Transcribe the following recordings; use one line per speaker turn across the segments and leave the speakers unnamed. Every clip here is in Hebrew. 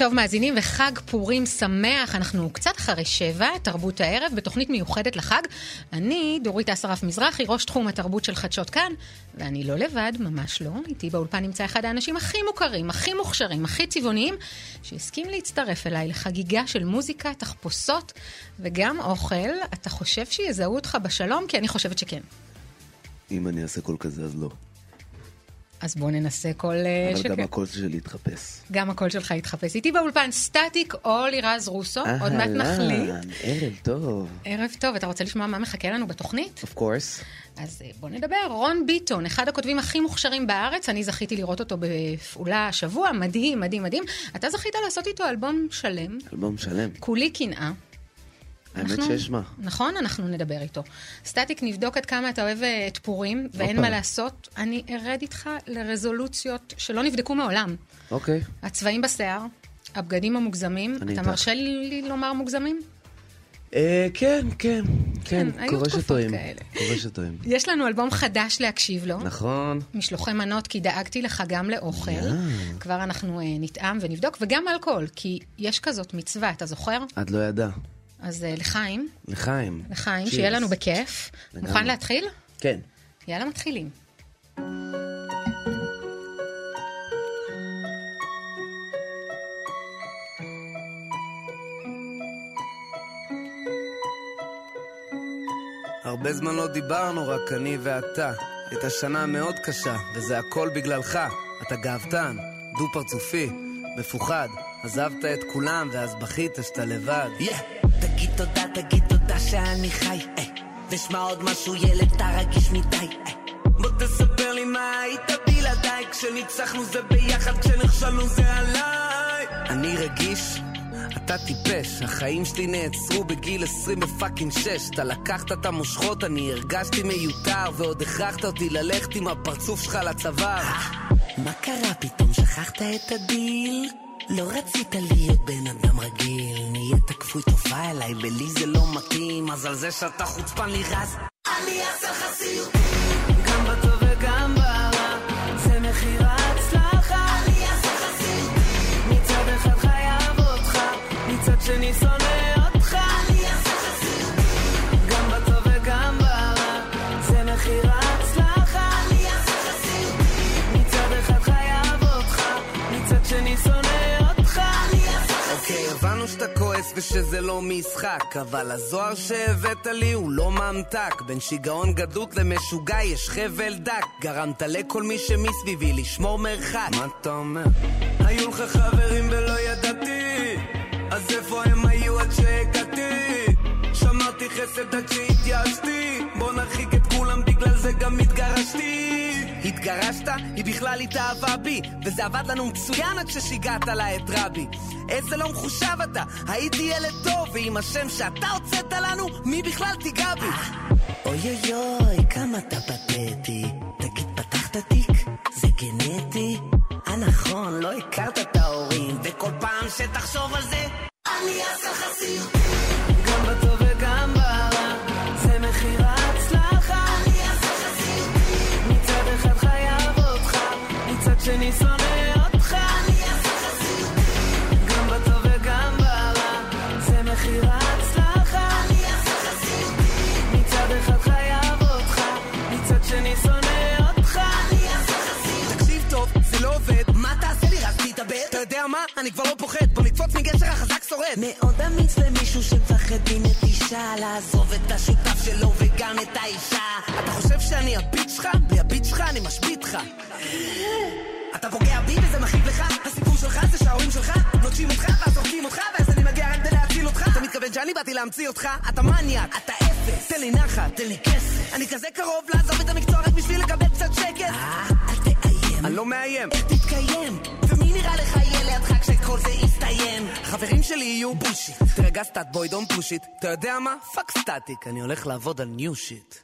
טוב מאזינים וחג פורים שמח, אנחנו קצת אחרי שבע, תרבות הערב, בתוכנית מיוחדת לחג. אני דורית אסרף מזרחי, ראש תחום התרבות של חדשות כאן, ואני לא לבד, ממש לא. איתי באולפן נמצא אחד האנשים הכי מוכרים, הכי מוכשרים, הכי צבעוניים, שהסכים להצטרף אליי לחגיגה של מוזיקה, תחפושות וגם אוכל. אתה חושב שיזהו אותך בשלום? כי אני חושבת שכן.
אם אני אעשה קול כזה, אז לא.
אז בואו ננסה קול אה,
אבל
שכן.
גם הקול שלי יתחפש.
גם הקול שלך יתחפש. איתי באולפן סטטיק או לירז רוסו, עוד מעט נחליט.
אהלן, ערב טוב.
ערב טוב, אתה רוצה לשמוע מה מחכה לנו בתוכנית?
Of course.
אז אה, בוא נדבר. רון ביטון, אחד הכותבים הכי מוכשרים בארץ, אני זכיתי לראות אותו בפעולה השבוע, מדהים, מדהים, מדהים. אתה זכית לעשות איתו אלבום שלם,
אלבום שלם.
כולי קנאה.
האמת
אנחנו-
שיש מה.
נכון, אנחנו נדבר איתו. סטטיק, נבדוק עד כמה אתה אוהב אה, את פורים, ואין. מה לעשות. אני ארד איתך לרזולוציות שלא נבדקו מעולם.
אוקיי.
הצבעים בשיער, הבגדים המוגזמים. אתה
איתך.
מרשה לי לומר מוגזמים?
אה, כן, כן, כן.
היו
קורה שטועים. קורה שטועים.
יש לנו אלבום חדש להקשיב לו.
נכון.
משלוחי מנות, כי דאגתי לך גם לאוכל. כבר אנחנו אה, נטעם ונבדוק, וגם אלכוהול, כי יש כזאת מצווה, אתה זוכר?
את לא ידע.
אז אה, לחיים,
לחיים.
לחיים,
Cheers.
שיהיה לנו בכיף.
לגמרי.
מוכן להתחיל?
כן.
יאללה, מתחילים.
הרבה זמן לא דיברנו, רק אני ואתה. הייתה שנה מאוד קשה, וזה הכל בגללך. אתה גאוותן, דו-פרצופי, מפוחד. עזבת את כולם, ואז בכית שאתה לבד.
יא, תגיד תודה, תגיד תודה שאני חי. אה, ושמע עוד משהו, ילד, אתה רגיש מדי. אה,
בוא תספר לי מה היית בלעדיי, כשניצחנו זה ביחד, כשנכשלנו זה עליי. אני רגיש, אתה טיפש, החיים שלי נעצרו בגיל 20 ב fucking 6. אתה לקחת את המושכות, אני הרגשתי מיותר, ועוד הכרחת אותי ללכת עם הפרצוף שלך לצוואר.
מה קרה פתאום, שכחת את הדיל? לא רצית להיות בן אדם רגיל, נהיית כפוי טובה אליי, ולי זה לא מתאים,
מזל זה שאתה חוצפן לירז.
אני אעשה לך סיוט.
גם בטוב וגם ברע, זה מחיר ההצלחה.
אני אעשה לך סיוט.
מצד אחד חייב אותך, מצד שני שונא כועס ושזה לא משחק, אבל הזוהר שהבאת לי הוא לא ממתק. בין שיגעון גדלות למשוגע יש חבל דק. גרמת לכל מי שמסביבי לשמור מרחק. מה אתה אומר? היו לך חברים ולא ידעתי, אז איפה הם היו עד שהגעתי? שמרתי חסד עד שהתייאשתי, בוא נרחיק את כולם בגלל זה גם התגרשתי. התגרשת? היא בכלל התאהבה בי וזה עבד לנו מצוין עד ששיגעת לה את רבי איזה לא מחושב אתה, הייתי ילד טוב ועם השם שאתה הוצאת לנו, מי בכלל תיגע בי?
אוי אוי אוי, כמה אתה פתטי. תגיד, פתחת תיק? זה גנטי? אה נכון, לא הכרת את ההורים, וכל פעם שתחשוב על זה, אני אעשה לך סיוט.
שני שונא אותך. גם בטוב וגם ברע, זה מחיר ההצלחה. מצד אחד חייב אותך, מצד שני שונא אותך. תקשיב טוב, זה לא עובד.
מה תעשה לי? רק תתאבד?
אתה יודע מה? אני כבר לא פוחד, בוא נקפוץ מגשר החזק שורד.
מאוד אמיץ למישהו שמפחד מנטישה לעזוב את השותף שלו וגם את האישה
אתה חושב שאני הביט שלך? בלי הביט שלך אני משבית לך.
אתה פוגע בי וזה מכאיב לך?
הסיפור שלך זה שההורים שלך נוטשים אותך ואז זורקים אותך ואז אני מגיע רק כדי להציל אותך אתה מתכוון שאני באתי להמציא אותך? אתה מניאק
אתה אפס
תן לי נחת
תן לי כסף
אני כזה קרוב לעזוב את המקצוע רק בשביל לקבל קצת שקט
אה, אל תאיים
אני לא מאיים
איך תתקיים? ומי נראה לך יהיה לידך כשכל זה יסתיים?
חברים שלי יהיו bullshit תרגע סטאט boy don't push it אתה יודע מה? fuck סטטיק אני הולך לעבוד על new shit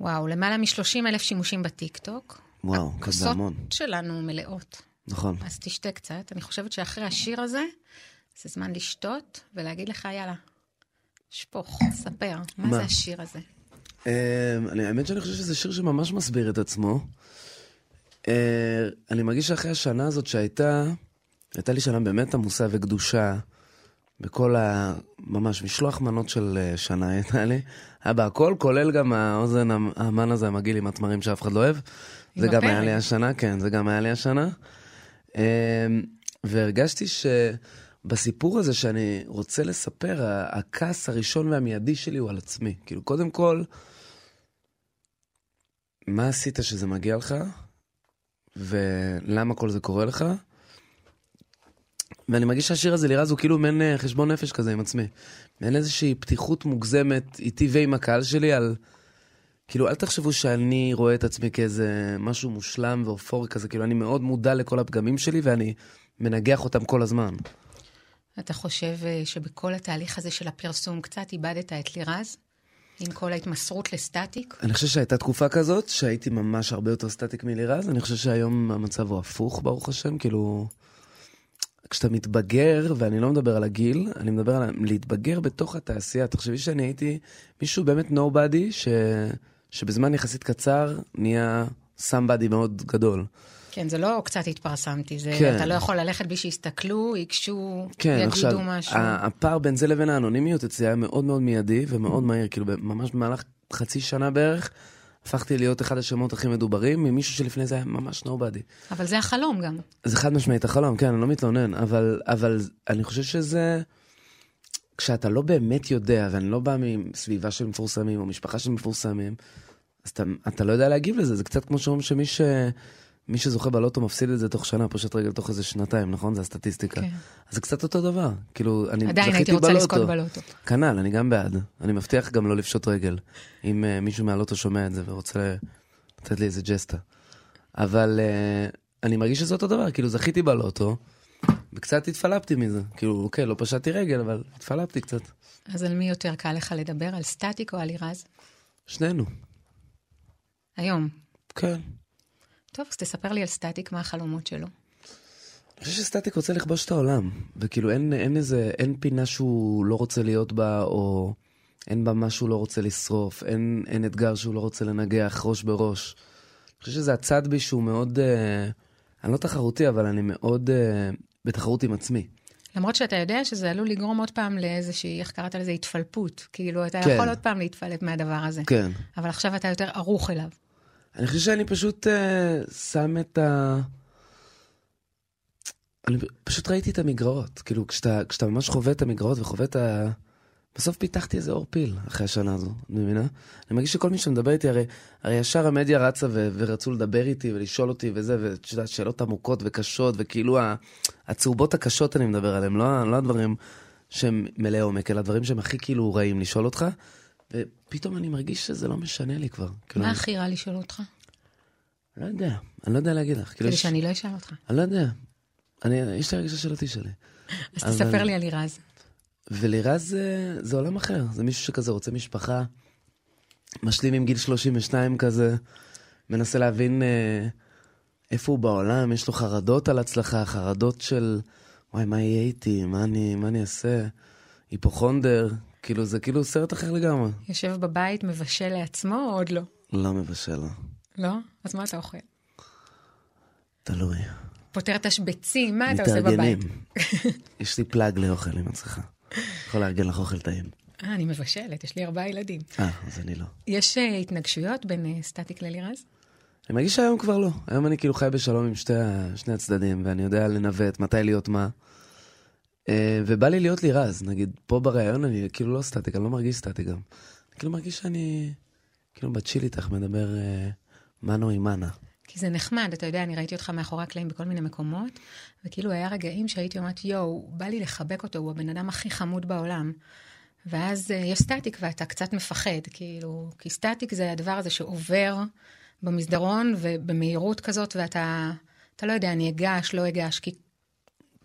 וואו, למעלה מ-30 אלף שימושים בטיקטוק.
וואו, כזה
הכוסות
המון.
שלנו מלאות.
נכון.
אז תשתה קצת. אני חושבת שאחרי השיר הזה, זה זמן לשתות ולהגיד לך, יאללה, שפוך, ספר. מה,
מה?
זה השיר הזה?
אה, אני- האמת שאני חושב שזה שיר שממש מסביר את עצמו. אה, אני מרגיש שאחרי השנה הזאת שהייתה, הייתה לי שנה באמת עמוסה וגדושה. בכל ה... ממש משלוח מנות של אה, שנה הייתה לי. היה בה הכל, כולל גם האוזן המ- המן הזה המגעיל עם התמרים שאף אחד לא אוהב. זה גם היה. לי השנה, כן, זה גם היה לי השנה. אה, והרגשתי שבסיפור הזה שאני רוצה לספר, הכעס הראשון והמיידי שלי הוא על עצמי. כאילו, קודם כל, מה עשית שזה מגיע לך, ולמה כל זה קורה לך. ואני מרגיש שהשיר הזה לירז הוא כאילו מעין אה, חשבון נפש כזה עם עצמי. מעין איזושהי פתיחות מוגזמת איתי ועם הקהל שלי על... כאילו, אל תחשבו שאני רואה את עצמי כאיזה משהו מושלם ואופורי כזה, כאילו, אני מאוד מודע לכל הפגמים שלי ואני מנגח אותם כל הזמן.
אתה חושב אה, שבכל התהליך הזה של הפרסום קצת איבדת את לירז? עם כל ההתמסרות לסטטיק?
אני חושב שהייתה תקופה כזאת שהייתי ממש הרבה יותר סטטיק מלירז, אני חושב שהיום המצב הוא הפוך, ברוך השם, כאילו... כשאתה מתבגר, ואני לא מדבר על הגיל, אני מדבר על להתבגר בתוך התעשייה. תחשבי שאני הייתי מישהו באמת נובדי, ש... שבזמן יחסית קצר נהיה סאמבדי מאוד גדול.
כן, זה לא קצת התפרסמתי, זה
כן.
אתה לא יכול ללכת בלי שיסתכלו, ייגשו,
כן,
יגידו
עכשיו,
משהו.
ה- הפער בין זה לבין האנונימיות אצלי היה מאוד מאוד מיידי ומאוד מהיר, כאילו ממש במהלך חצי שנה בערך, הפכתי להיות אחד השמות הכי מדוברים ממישהו שלפני זה היה ממש נובדי.
אבל זה החלום גם.
זה חד משמעית החלום, כן, אני לא מתלונן, אבל, אבל אני חושב שזה... כשאתה לא באמת יודע, ואני לא בא מסביבה של מפורסמים או משפחה של מפורסמים, אז אתה, אתה לא יודע להגיב לזה, זה קצת כמו שאומרים שמי ש... מי שזוכה בלוטו מפסיד את זה תוך שנה, פושט רגל תוך איזה שנתיים, נכון? זה הסטטיסטיקה.
כן.
אז זה קצת אותו דבר. כאילו, אני
עדיין הייתי
זכיתי
רוצה
בלוטו.
לזכות בלוטו.
כנ"ל, אני גם בעד. אני מבטיח גם לא לפשוט רגל, אם uh, מישהו מהלוטו שומע את זה ורוצה לתת לי איזה ג'סטה. אבל uh, אני מרגיש שזה אותו דבר, כאילו זכיתי בלוטו, וקצת התפלפתי מזה. כאילו, אוקיי, לא פשטתי רגל, אבל התפלפתי קצת.
אז על מי יותר קל לך לדבר, על סטטיק או על לירז?
שנינו,
היום.
כן.
טוב, אז תספר לי על סטטיק, מה החלומות שלו.
אני חושב שסטטיק רוצה לכבוש את העולם, וכאילו אין, אין איזה, אין פינה שהוא לא רוצה להיות בה, או אין בה מה שהוא לא רוצה לשרוף, אין, אין אתגר שהוא לא רוצה לנגח ראש בראש. אני חושב שזה הצד בי שהוא מאוד, אה, אני לא תחרותי, אבל אני מאוד אה, בתחרות עם עצמי.
למרות שאתה יודע שזה עלול לגרום עוד פעם לאיזושהי, איך קראת לזה, התפלפות. כאילו, אתה
כן.
יכול עוד פעם להתפלפ מהדבר הזה.
כן.
אבל עכשיו אתה יותר ערוך אליו.
אני חושב שאני פשוט אה, שם את ה... אני פשוט ראיתי את המגרעות. כאילו, כשאתה, כשאתה ממש חווה את המגרעות וחווה את ה... בסוף פיתחתי איזה עור פיל אחרי השנה הזו, את מבינה? אני מרגיש שכל מי שמדבר איתי, הרי, הרי ישר המדיה רצה ו- ורצו לדבר איתי ולשאול אותי וזה, ואת יודעת, שאלות עמוקות וקשות, וכאילו הצהובות הקשות אני מדבר עליהן, לא, לא הדברים שהם מלאי עומק, אלא הדברים שהם הכי כאילו רעים לשאול אותך, ופתאום אני מרגיש שזה לא משנה לי כבר. כאילו,
מה הכי רע לשאול אותך?
לא יודע, אני לא יודע להגיד לך. כאילו,
שאני לא אשאל אותך.
אני לא יודע. אני, יש לי הרגשה של אותי שלי.
אז תספר לי על לירז.
ולירז זה, זה עולם אחר, זה מישהו שכזה רוצה משפחה, משלים עם גיל 32 כזה, מנסה להבין אה, איפה הוא בעולם, יש לו חרדות על הצלחה, חרדות של וואי, מה יהיה איתי, מה אני, מה אני אעשה, היפוכונדר, כאילו זה כאילו סרט אחר לגמרי.
יושב בבית, מבשל לעצמו או עוד לא?
לא מבשל,
לא? אז מה אתה אוכל?
תלוי.
פותר תשבצים, מה אתה עושה
מתארגנים.
בבית?
יש לי פלאג לאוכל אם את צריכה. יכול לארגן לך אוכל טעים.
אה, אני מבשלת, יש לי ארבעה ילדים.
אה, אז אני לא.
יש אה, התנגשויות בין אה, סטטיק ללירז?
אני מרגיש שהיום כבר לא. היום אני כאילו חי בשלום עם שתי, שני הצדדים, ואני יודע לנווט מתי להיות מה. אה, ובא לי להיות לירז, נגיד, פה בריאיון אני כאילו לא סטטיק, אני לא מרגיש סטטיק גם. אני כאילו מרגיש שאני כאילו בצ'יל איתך מדבר אה, מנו עם מנה.
כי זה נחמד, אתה יודע, אני ראיתי אותך מאחורי הקלעים בכל מיני מקומות, וכאילו היה רגעים שהייתי אומרת, יואו, בא לי לחבק אותו, הוא הבן אדם הכי חמוד בעולם. ואז אה, יש סטטיק ואתה קצת מפחד, כאילו, כי סטטיק זה הדבר הזה שעובר במסדרון ובמהירות כזאת, ואתה אתה לא יודע, אני אגש, לא אגש, כי,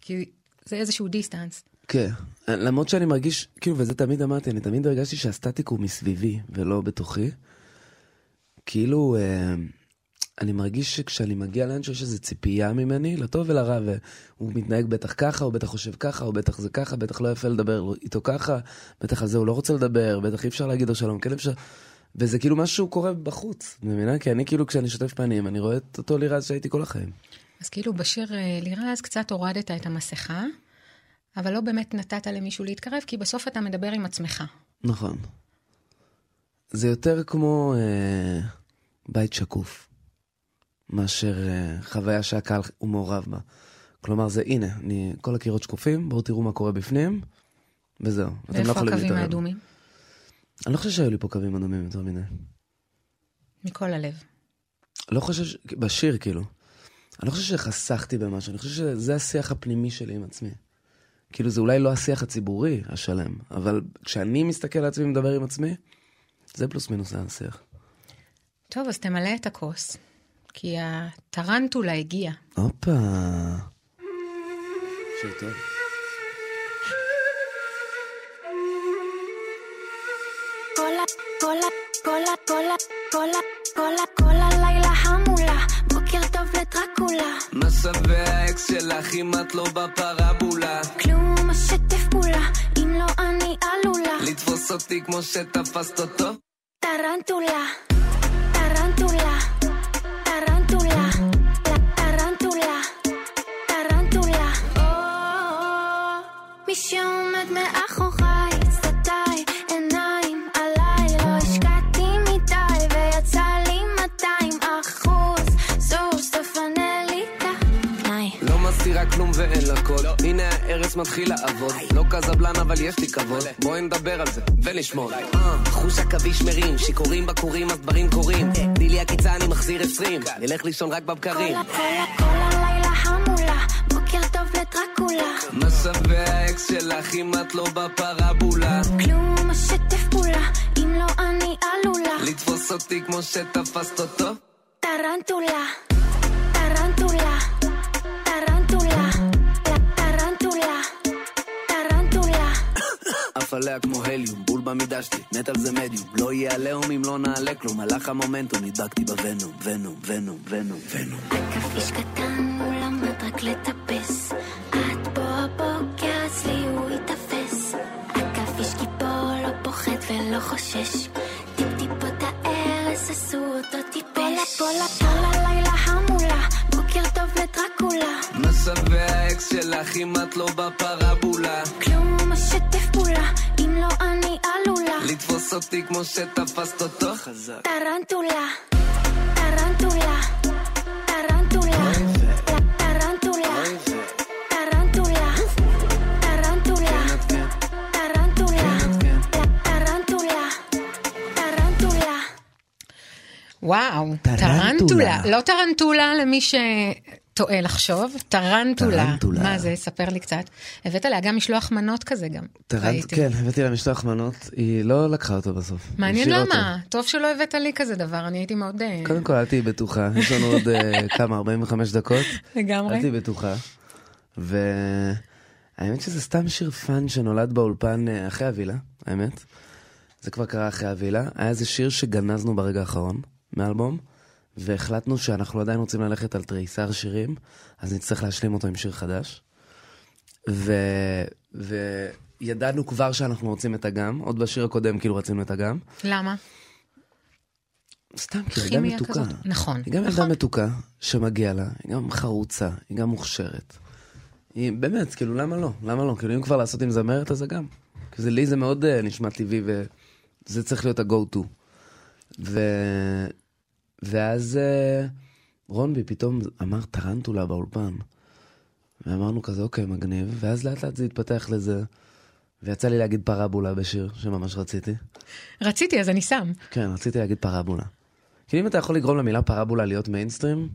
כי זה איזשהו distance.
כן, למרות שאני מרגיש, כאילו, וזה תמיד אמרתי, אני תמיד הרגשתי שהסטטיק הוא מסביבי ולא בתוכי. כאילו, אה, אני מרגיש שכשאני מגיע לאן שיש איזו ציפייה ממני, לטוב ולרע, והוא מתנהג בטח ככה, הוא בטח חושב ככה, או בטח זה ככה, בטח לא יפה לדבר איתו ככה, בטח על זה הוא לא רוצה לדבר, בטח אי אפשר להגיד לו שלום, כן אפשר... וזה כאילו משהו שקורה בחוץ, מבינה? כי אני כאילו, כשאני שוטף פנים, אני רואה את אותו לירז שהייתי כל החיים.
אז כאילו בשיר אה, לירז קצת הורדת את המסכה, אבל לא באמת נתת למישהו להתקרב, כי בסוף אתה מדבר עם עצמך.
נכון. זה יותר כמו אה, בית שקוף, מאשר אה, חוויה שהקהל הוא מעורב בה. כלומר, זה הנה, אני, כל הקירות שקופים, בואו תראו מה קורה בפנים, וזהו. לא
ואיפה
יכולים
הקווים. האדומים?
אני לא חושב שהיו לי פה קווים אדומים יותר מדי.
מכל הלב.
לא חושב, ש... בשיר כאילו. אני לא חושב שחסכתי במשהו, אני חושב שזה השיח הפנימי שלי עם עצמי. כאילו זה אולי לא השיח הציבורי השלם, אבל כשאני מסתכל על עצמי ומדבר עם עצמי, זה פלוס מינוס השיח.
טוב, אז תמלא את הכוס, כי הטרנטולה הגיעה.
הופה. שיר טוב.
כל הלילה המולה, בוקר טוב לדרקולה.
שווה האקס שלך אם את לא בפרבולה?
כלום משתף פעולה, אם לא אני עלולה.
לתפוס אותי כמו שתפסת אותו?
טרנטולה, טרנטולה, tarántula, la tarántula, tarántula. Oh, oh, oh.
מי שעומד מאחור ואין לה קול הנה הארץ מתחיל לעבוד. לא קזבלן אבל יש לי כבוד. בואי נדבר על זה ונשמור. אה, חוש עכביש מרים שיכורים בקורים אז דברים קורים. תני לי עקיצה אני מחזיר עשרים. נלך לישון רק בבקרים.
כל הלילה המולה, בוקר טוב לדרקולה.
מה שווה האקס שלך אם את לא בפרבולה?
כלום משתף פעולה, אם לא אני עלולה.
לתפוס אותי כמו שתפסת אותו?
טרנטולה,
עליה כמו הליום, בול במידה שלי, מת על זה מדיום. לא יהיה עליהום אם לא נעלה כלום, הלך המומנטום, נדבקתי בוונום, ונום, ונום, ונום, ונום.
עכביש קטן הוא למד רק לטפס. את בוא הבוקר אצלי הוא ייתפס. עכביש גיבור לא פוחד ולא חושש. טיפ טיפות הארץ עשו אותו טיפש. כל ה- כל הלילה המולה, בוקר טוב לדרקולה.
מה שווה האקס שלך אם את לא בפרבולה?
כלום משתף פעולה, לא אני עלולה.
לתפוס אותי כמו שתפסת אותו. חזק.
טרנטולה. טרנטולה, טרנטולה, טרנטולה.
וואו,
טרנטולה.
טרנטולה. לא טרנטולה למי ש... שטועה לחשוב, טרנטולה.
טרנטולה.
מה זה? ספר לי קצת. הבאת לה גם משלוח מנות כזה גם.
טרנט. כן, הבאתי לה משלוח מנות, היא לא לקחה אותו בסוף.
מעניין למה. טוב שלא הבאת לי כזה דבר, אני הייתי מאוד... אה,
אותו. קודם כל, אל תהיי בטוחה, יש לנו עוד אה, כמה, 45 דקות.
לגמרי.
אל תהיי בטוחה. והאמת שזה סתם שיר fun שנולד באולפן אה, אחרי הווילה, האמת. זה כבר קרה אחרי הווילה. היה איזה שיר שגנזנו ברגע האחרון מאלבום, והחלטנו שאנחנו עדיין רוצים ללכת על תריסר שירים, אז נצטרך להשלים אותו עם שיר חדש. ו... וידענו כבר שאנחנו רוצים את הגם, עוד בשיר הקודם כאילו רצינו את הגם.
למה?
סתם, כי היא ילדה
כימיה
מתוקה.
כזאת. נכון,
היא גם ילדה
נכון.
מתוקה, שמגיע לה, היא גם חרוצה, היא גם מוכשרת. היא באמת, כאילו, למה לא? למה לא? כאילו, אם כבר לעשות עם זמרת, אז זה גם. כי זה, לי זה מאוד uh, נשמע טבעי, וזה צריך להיות ה-go to. ו... ואז uh, רונבי פתאום אמר טרנטולה באולפן. ואמרנו כזה, אוקיי, מגניב, ואז לאט לאט זה התפתח לזה. ויצא לי להגיד פרבולה בשיר, שממש רציתי.
רציתי, אז אני שם.
כן, רציתי להגיד פרבולה. כאילו אם אתה יכול לגרום למילה פרבולה להיות מיינסטרים,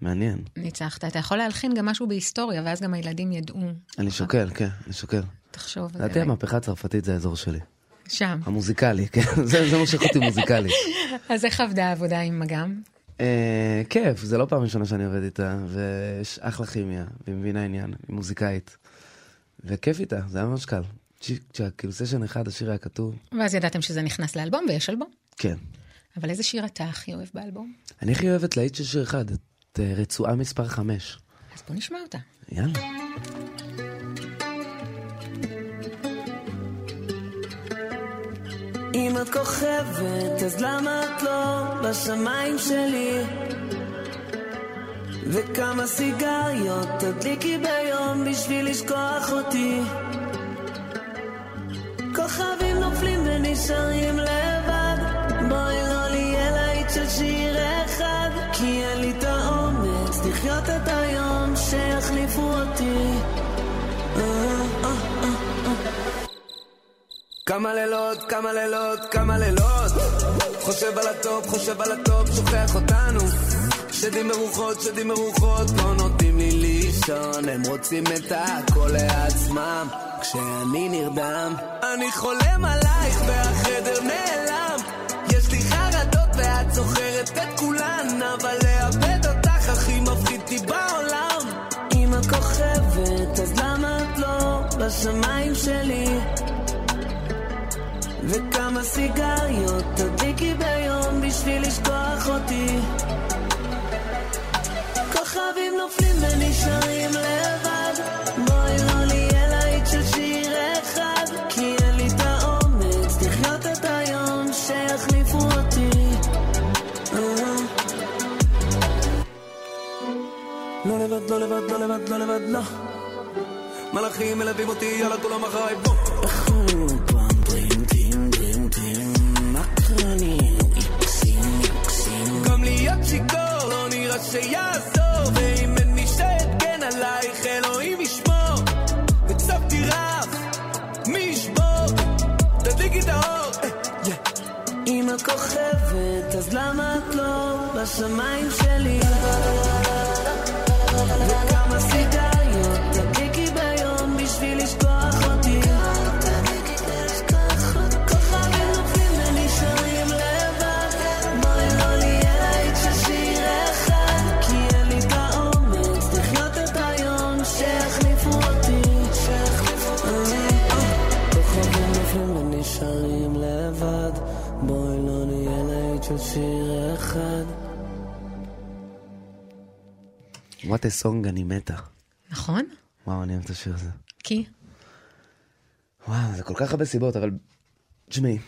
מעניין.
ניצחת. אתה יכול להלחין גם משהו בהיסטוריה, ואז גם הילדים ידעו.
אני שוקל, כן, אני שוקל.
תחשוב.
לדעתי. המהפכה הצרפתית זה האזור שלי.
שם.
המוזיקלי, כן, זה מושך אותי מוזיקלי.
אז איך עבדה העבודה עם מגם?
אה, כיף, זה לא פעם ראשונה שאני עובד איתה, ויש אחלה כימיה, והיא מבינה עניין, היא מוזיקאית. וכיף איתה, זה היה ממש קל. כשכאילו סשן אחד השיר היה כתוב,
ואז ידעתם שזה נכנס לאלבום, ויש אלבום.
כן.
אבל איזה שיר אתה הכי אוהב באלבום?
אני הכי אוהבת להיט של שיר אחד, את אה, רצועה מספר 5.
אז בוא נשמע אותה.
יאללה.
את כוכבת, אז למה את לא בשמיים שלי? וכמה סיגריות תדליקי ביום בשביל לשכוח אותי? כוכבים נופלים ונשארים לבד
כמה לילות, כמה לילות, כמה לילות. חושב על ה top, חושב על ה top, שוכח אותנו. שדים ורוחות, שדים ורוחות לא נותנים לי לישון. הם רוצים את הכל לעצמם כשאני נרדם. אני חולם עלייך והחדר נעלם. יש לי חרדות ואת זוכרת את כולן אבל לאבד אותך הכי מפחיד בעולם.
אם את כוכבת, אז למה את לא בשמיים שלי? וכמה סיגריות תדליקי ביום בשביל לשכוח אותי? כוכבים נופלים ונשארים לבד. בואי לא נהיה להיט של שיר אחד כי אין לי את האומץ לחיות את היום שיחליפו אותי. אה.
לא לבד, לא לבד, לא לבד, לא לבד, לא. מלאכים מלווים אותי, יאללה כולם אחריי, בוא.
פעם דרים
שיכור לא נראה שיעזור ואם אין מי שיגן עלייך אלוהים ישמור הצבתי רף מי ישבור תדליקי את האור אה.
אם את כוכבת, אז למה את לא בשמיים שלי? וכמה
What a song, אני מתה.
נכון?
וואו, אני אוהב את השיר הזה.
כי?
וואו, זה כל כך הרבה סיבות, אבל... תשמעי,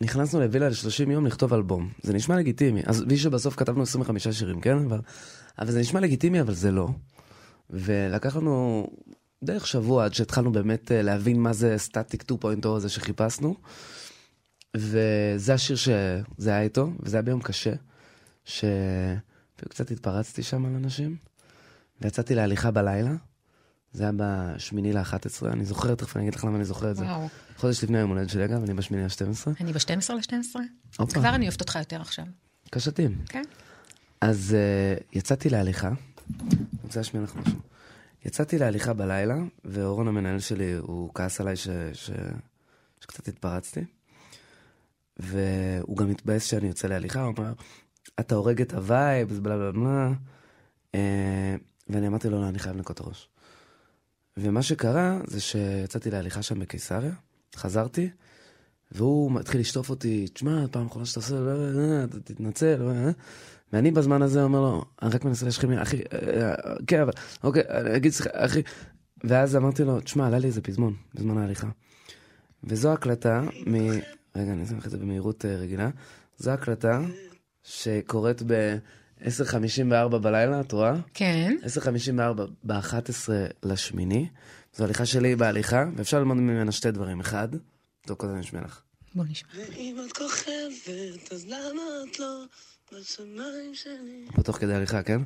נכנסנו לווילה ל-30 יום לכתוב אלבום. זה נשמע לגיטימי. אז וי שבסוף כתבנו 25 שירים, כן? אבל, אבל זה נשמע לגיטימי, אבל זה לא. ולקח לנו בערך שבוע עד שהתחלנו באמת אה, להבין מה זה סטטיק 2.0 הזה שחיפשנו. וזה השיר שזה היה איתו, וזה היה ביום קשה, שקצת התפרצתי שם על אנשים, ויצאתי להליכה בלילה. זה היה בשמיני ל-11, אני זוכר, תכף אני אגיד לך למה אני זוכר את זה.
וואו.
חודש לפני היום הולדת שלי, אגב, אני בשמיני ל-12.
אני ב-12 ל-12?
הופה.
כבר אני אוהבת אותך יותר עכשיו.
קשתים.
כן?
אז uh, יצאתי להליכה, אני רוצה להשמיע לך משהו. יצאתי להליכה בלילה, ואורון המנהל שלי, הוא כעס עליי ש... ש... שקצת התפרצתי. והוא גם התבאס שאני יוצא להליכה, הוא אמר, אתה הורג את ה vibe, בלה בלה בלה. אה, ואני אמרתי לו, לא, אני חייב לנקות את הראש. ומה שקרה זה שיצאתי להליכה שם בקיסריה, חזרתי, והוא התחיל לשטוף אותי, תשמע, פעם אחרונה שאתה עושה, לא, לא, לא, אתה תתנצל, לא, אה." ואני בזמן הזה אומר לו, אני רק מנסה להשחיל מילה, אחי, אה, אה, כן, אבל, אוקיי, אני אגיד, סליחה, אחי. ואז אמרתי לו, תשמע, עלה לי איזה פזמון, בזמן ההליכה. וזו הקלטה מ... רגע, אני אשים לך את זה במהירות אה, רגילה. זו הקלטה שקורית ב-10:54 בלילה, את רואה?
כן.
10:54 ב-11 לשמיני. זו הליכה שלי בהליכה, ואפשר ללמוד ממנה שתי דברים. אחד, טוב, קודם אני אשמיע לך.
בוא נשמע.
ואם את כוכבת, אז למה את לא?
פה תוך כדי הליכה, כן?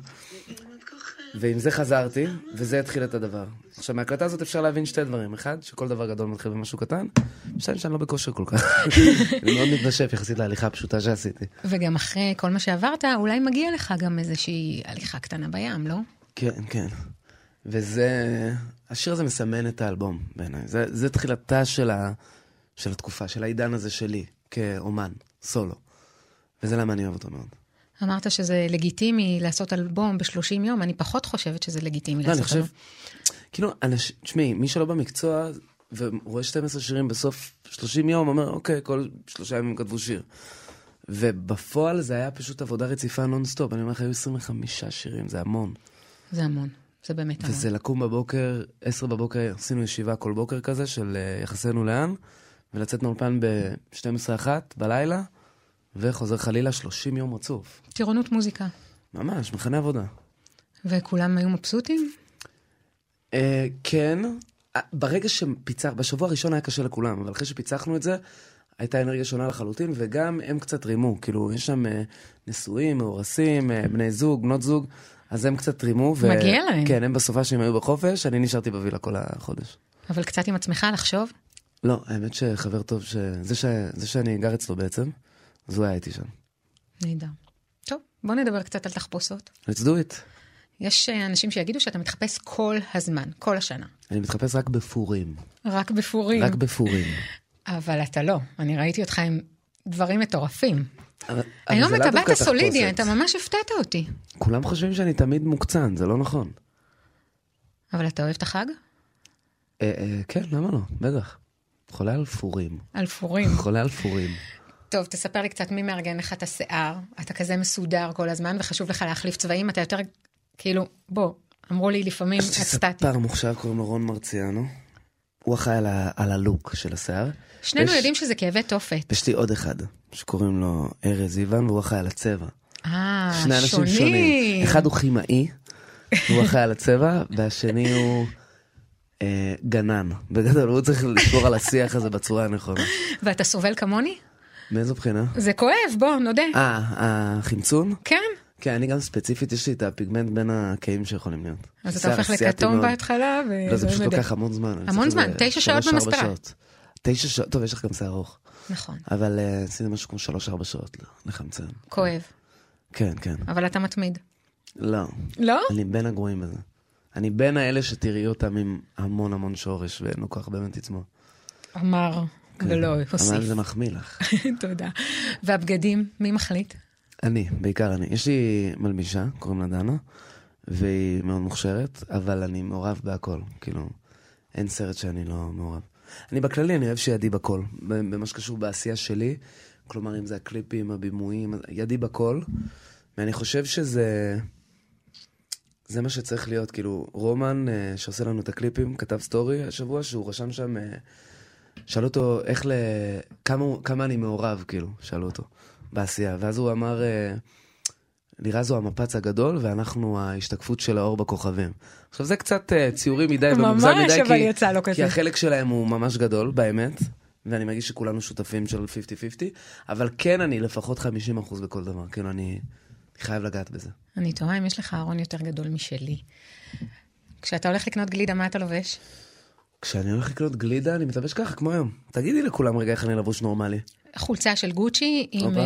ועם זה חזרתי, וזה התחיל את הדבר. עכשיו, מההקלטה הזאת אפשר להבין שתי דברים. אחד, שכל דבר גדול מתחיל במשהו קטן. שתיים, שאני לא בכושר כל כך. אני מאוד מתנשף יחסית להליכה הפשוטה שעשיתי.
וגם אחרי כל מה שעברת, אולי מגיע לך גם איזושהי הליכה קטנה בים, לא?
כן, כן. וזה... השיר הזה מסמן את האלבום בעיניי. זה, זה תחילתה של, ה, של התקופה, של העידן הזה שלי, כאומן, סולו. וזה למה אני אוהב אותו מאוד.
אמרת שזה לגיטימי לעשות אלבום ב-30 יום, אני פחות חושבת שזה לגיטימי
לא, אני
לעשות
חושב...
אלבום.
כאילו, אנשים... תשמעי, מי שלא במקצוע ורואה 12 שירים בסוף 30 יום, אומר, אוקיי, כל שלושה ימים כתבו שיר. ובפועל זה היה פשוט עבודה רציפה נונסטופ. אני אומר לך, היו 25 שירים, זה המון.
זה המון. זה באמת המון.
וזה לקום בבוקר, 10 בבוקר, עשינו ישיבה כל בוקר כזה של אה, יחסינו לאן, ולצאת מהאולפן ב-12 אחת בלילה, וחוזר חלילה 30 יום רצוף.
טירונות מוזיקה.
ממש, מחנה עבודה.
וכולם היו מבסוטים?
אה, כן, אה, ברגע שפיצח, בשבוע הראשון היה קשה לכולם, אבל אחרי שפיצחנו את זה, הייתה אנרגיה שונה לחלוטין, וגם הם קצת רימו, כאילו, יש שם אה, נשואים, מאורסים, אה, בני זוג, בנות זוג, אז הם קצת רימו. ו...
מגיע להם.
כן, הם בסופה שהם היו בחופש, אני נשארתי בווילה כל החודש.
אבל קצת עם עצמך לחשוב?
לא, האמת שחבר טוב, ש... זה, ש... זה שאני גר אצלו בעצם, אז הוא היה איתי שם.
נהדר. טוב, בוא נדבר קצת על תחפושות.
let's do it.
יש אה, אנשים שיגידו שאתה מתחפש כל הזמן, כל השנה.
אני מתחפש רק בפורים.
רק בפורים.
רק בפורים.
אבל אתה לא, אני ראיתי אותך עם דברים מטורפים.
אבל-
היום אתה באת
דווקא
סולידי. אתה ממש הפתעת אותי.
כולם חושבים שאני תמיד מוקצן, זה לא נכון.
אבל אתה אוהב את החג?
אה, אה, כן, למה לא? בטח. חולה על פורים.
על פורים.
חולה על פורים.
טוב, תספר לי קצת מי מארגן לך את השיער. אתה כזה מסודר כל הזמן, וחשוב לך להחליף צבעים, אתה יותר, כאילו, בוא, אמרו לי לפעמים,
יש לי. ספר מוכשר, קוראים לו רון מרציאנו. הוא אחראי על, ה- על הלוק של השיער.
שנינו
יש-
יודעים שזה כאבי תופת.
יש לי עוד אחד, שקוראים לו ארז איוון, והוא אחראי על הצבע.
אה,
שני אנשים
שונים.
שונים. אחד הוא כימאי, והוא אחראי על הצבע, והשני הוא אה, גנן. בגדול, הוא צריך לשמור על השיח הזה בצורה הנכונה.
ואתה סובל כמוני?
מאיזו בחינה?
זה כואב, בוא, נודה.
אה, החמצון?
כן.
כן, אני גם ספציפית, יש לי את הפיגמנט בין הקיים שיכולים להיות.
אז אתה הופך לכתום. בהתחלה, ו...
לא, זה פשוט. לוקח המון זמן.
המון זמן, תשע שעות במספרה.
תשע שעות, טוב, יש לך גם שיער ארוך.
נכון,
אבל אה, עשיתי משהו כמו שלוש-ארבע שעות לחמצן.
כואב.
כן, כן.
אבל אתה מתמיד.
לא.
לא?
אני בין הגרועים בזה. אני בין האלה שתראי אותם עם המון המון שורש, ואין לו כוח באמת לצמוח.
אמר, ולא
אבל
הוסיף.
זה מחמיא לך.
תודה. והבגדים, מי מחליט?
אני, בעיקר אני. יש לי מלבישה, קוראים לה דנה, והיא מאוד מוכשרת, אבל אני מעורב בהכל. כאילו, אין סרט שאני לא מעורב. אני בכללי, אני אוהב שידי בכל. במה שקשור בעשייה שלי, כלומר, אם זה הקליפים, הבימויים, ידי בכל. ואני חושב שזה... זה מה שצריך להיות, כאילו, רומן, אה, שעושה לנו את הקליפים, כתב סטורי השבוע, שהוא רשם שם, אה, שאלו אותו איך ל... כמה, כמה אני מעורב, כאילו, שאלו אותו, בעשייה. ואז הוא אמר, אה, לירז הוא המפץ הגדול, ואנחנו ההשתקפות של האור בכוכבים. עכשיו, זה קצת אה, ציורי מדי ומוגזם מדי, כי,
יצא לו
כי. החלק שלהם הוא ממש גדול, באמת, ואני מרגיש שכולנו שותפים של 50-50, אבל כן אני לפחות 50% בכל דבר, כאילו, אני, אני חייב לגעת בזה.
אני תוהה אם יש לך ארון יותר גדול משלי. כשאתה הולך לקנות גלידה, מה אתה לובש?
כשאני הולך לקנות גלידה, אני מתלבש ככה, כמו היום. תגידי לכולם רגע איך אני לבוש נורמלי.
חולצה של גוצ'י עם. אה,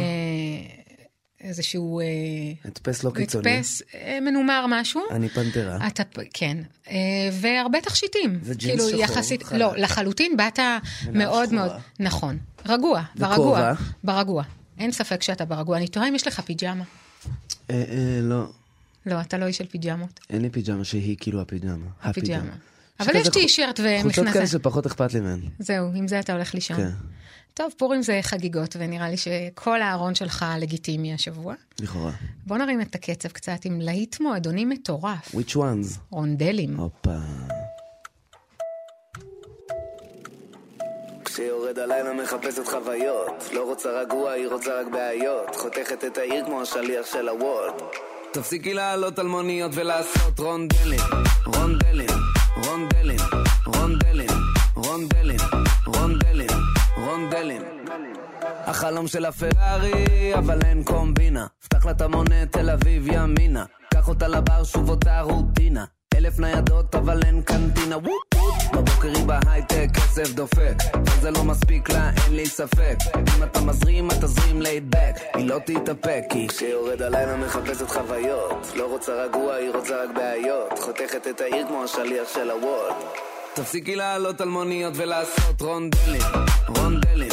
איזשהו אה,
הדפס לא קיצוני.
הדפס אה, מנומר משהו.
אני פנתרה.
אתה, כן, והרבה תכשיטים.
זה ג'ינס
כאילו,
שחור,
יחסית,
חלק.
לא, לחלוטין באת מאוד
שחורה.
מאוד, נכון, רגוע,
וכובע.
ברגוע, ברגוע. אין ספק שאתה ברגוע. אני תוהה אם יש לך פיג'מה.
אה, אה, לא,
לא, אתה לא איש של פיג'מות.
אין לי פיג'מה שהיא כאילו הפיג'מה.
הפיג'מה. אבל יש טי-שירט
חולצות כאלה
ומכנסה.
שפחות אכפת לי מהן.
זהו, עם זה אתה הולך לישון.
כן,
טוב, פורים זה חגיגות, ונראה לי שכל הארון שלך לגיטימי השבוע.
לכאורה.
בוא נרים את הקצב קצת עם להיט מועדוני מטורף,
which ones?
רונדלים.
הופה.
כשיורד הלילה מחפשת חוויות לא רוצה רגוע, היא רוצה רק בעיות חותכת את העיר כמו השליח של הוולט תפסיקי לעלות על מוניות ולעשות רונדלים רונדלים, רונדלים, רונדלים, רונדלים, רונדלים, רונדלים החלום של הפרארי, אבל אין קומבינה. פתח לה את המונה, תל אביב ימינה. קח אותה לבר, שוב אותה רוטינה. אלף ניידות, אבל אין קנטינה. וופ. בבוקר היא בהייטק, כסף דופק. וזה לא מספיק לה, אין לי ספק. אם אתה מזרים, אתה תזרים ליידבק. היא לא תתאפק, כי כשיורד הלילה מחפשת חוויות. לא רוצה רגוע, היא רוצה רק בעיות. חותכת את העיר כמו השליח של הוולט. תפסיקי לעלות על מוניות ולעשות רונדלים, רונדלים,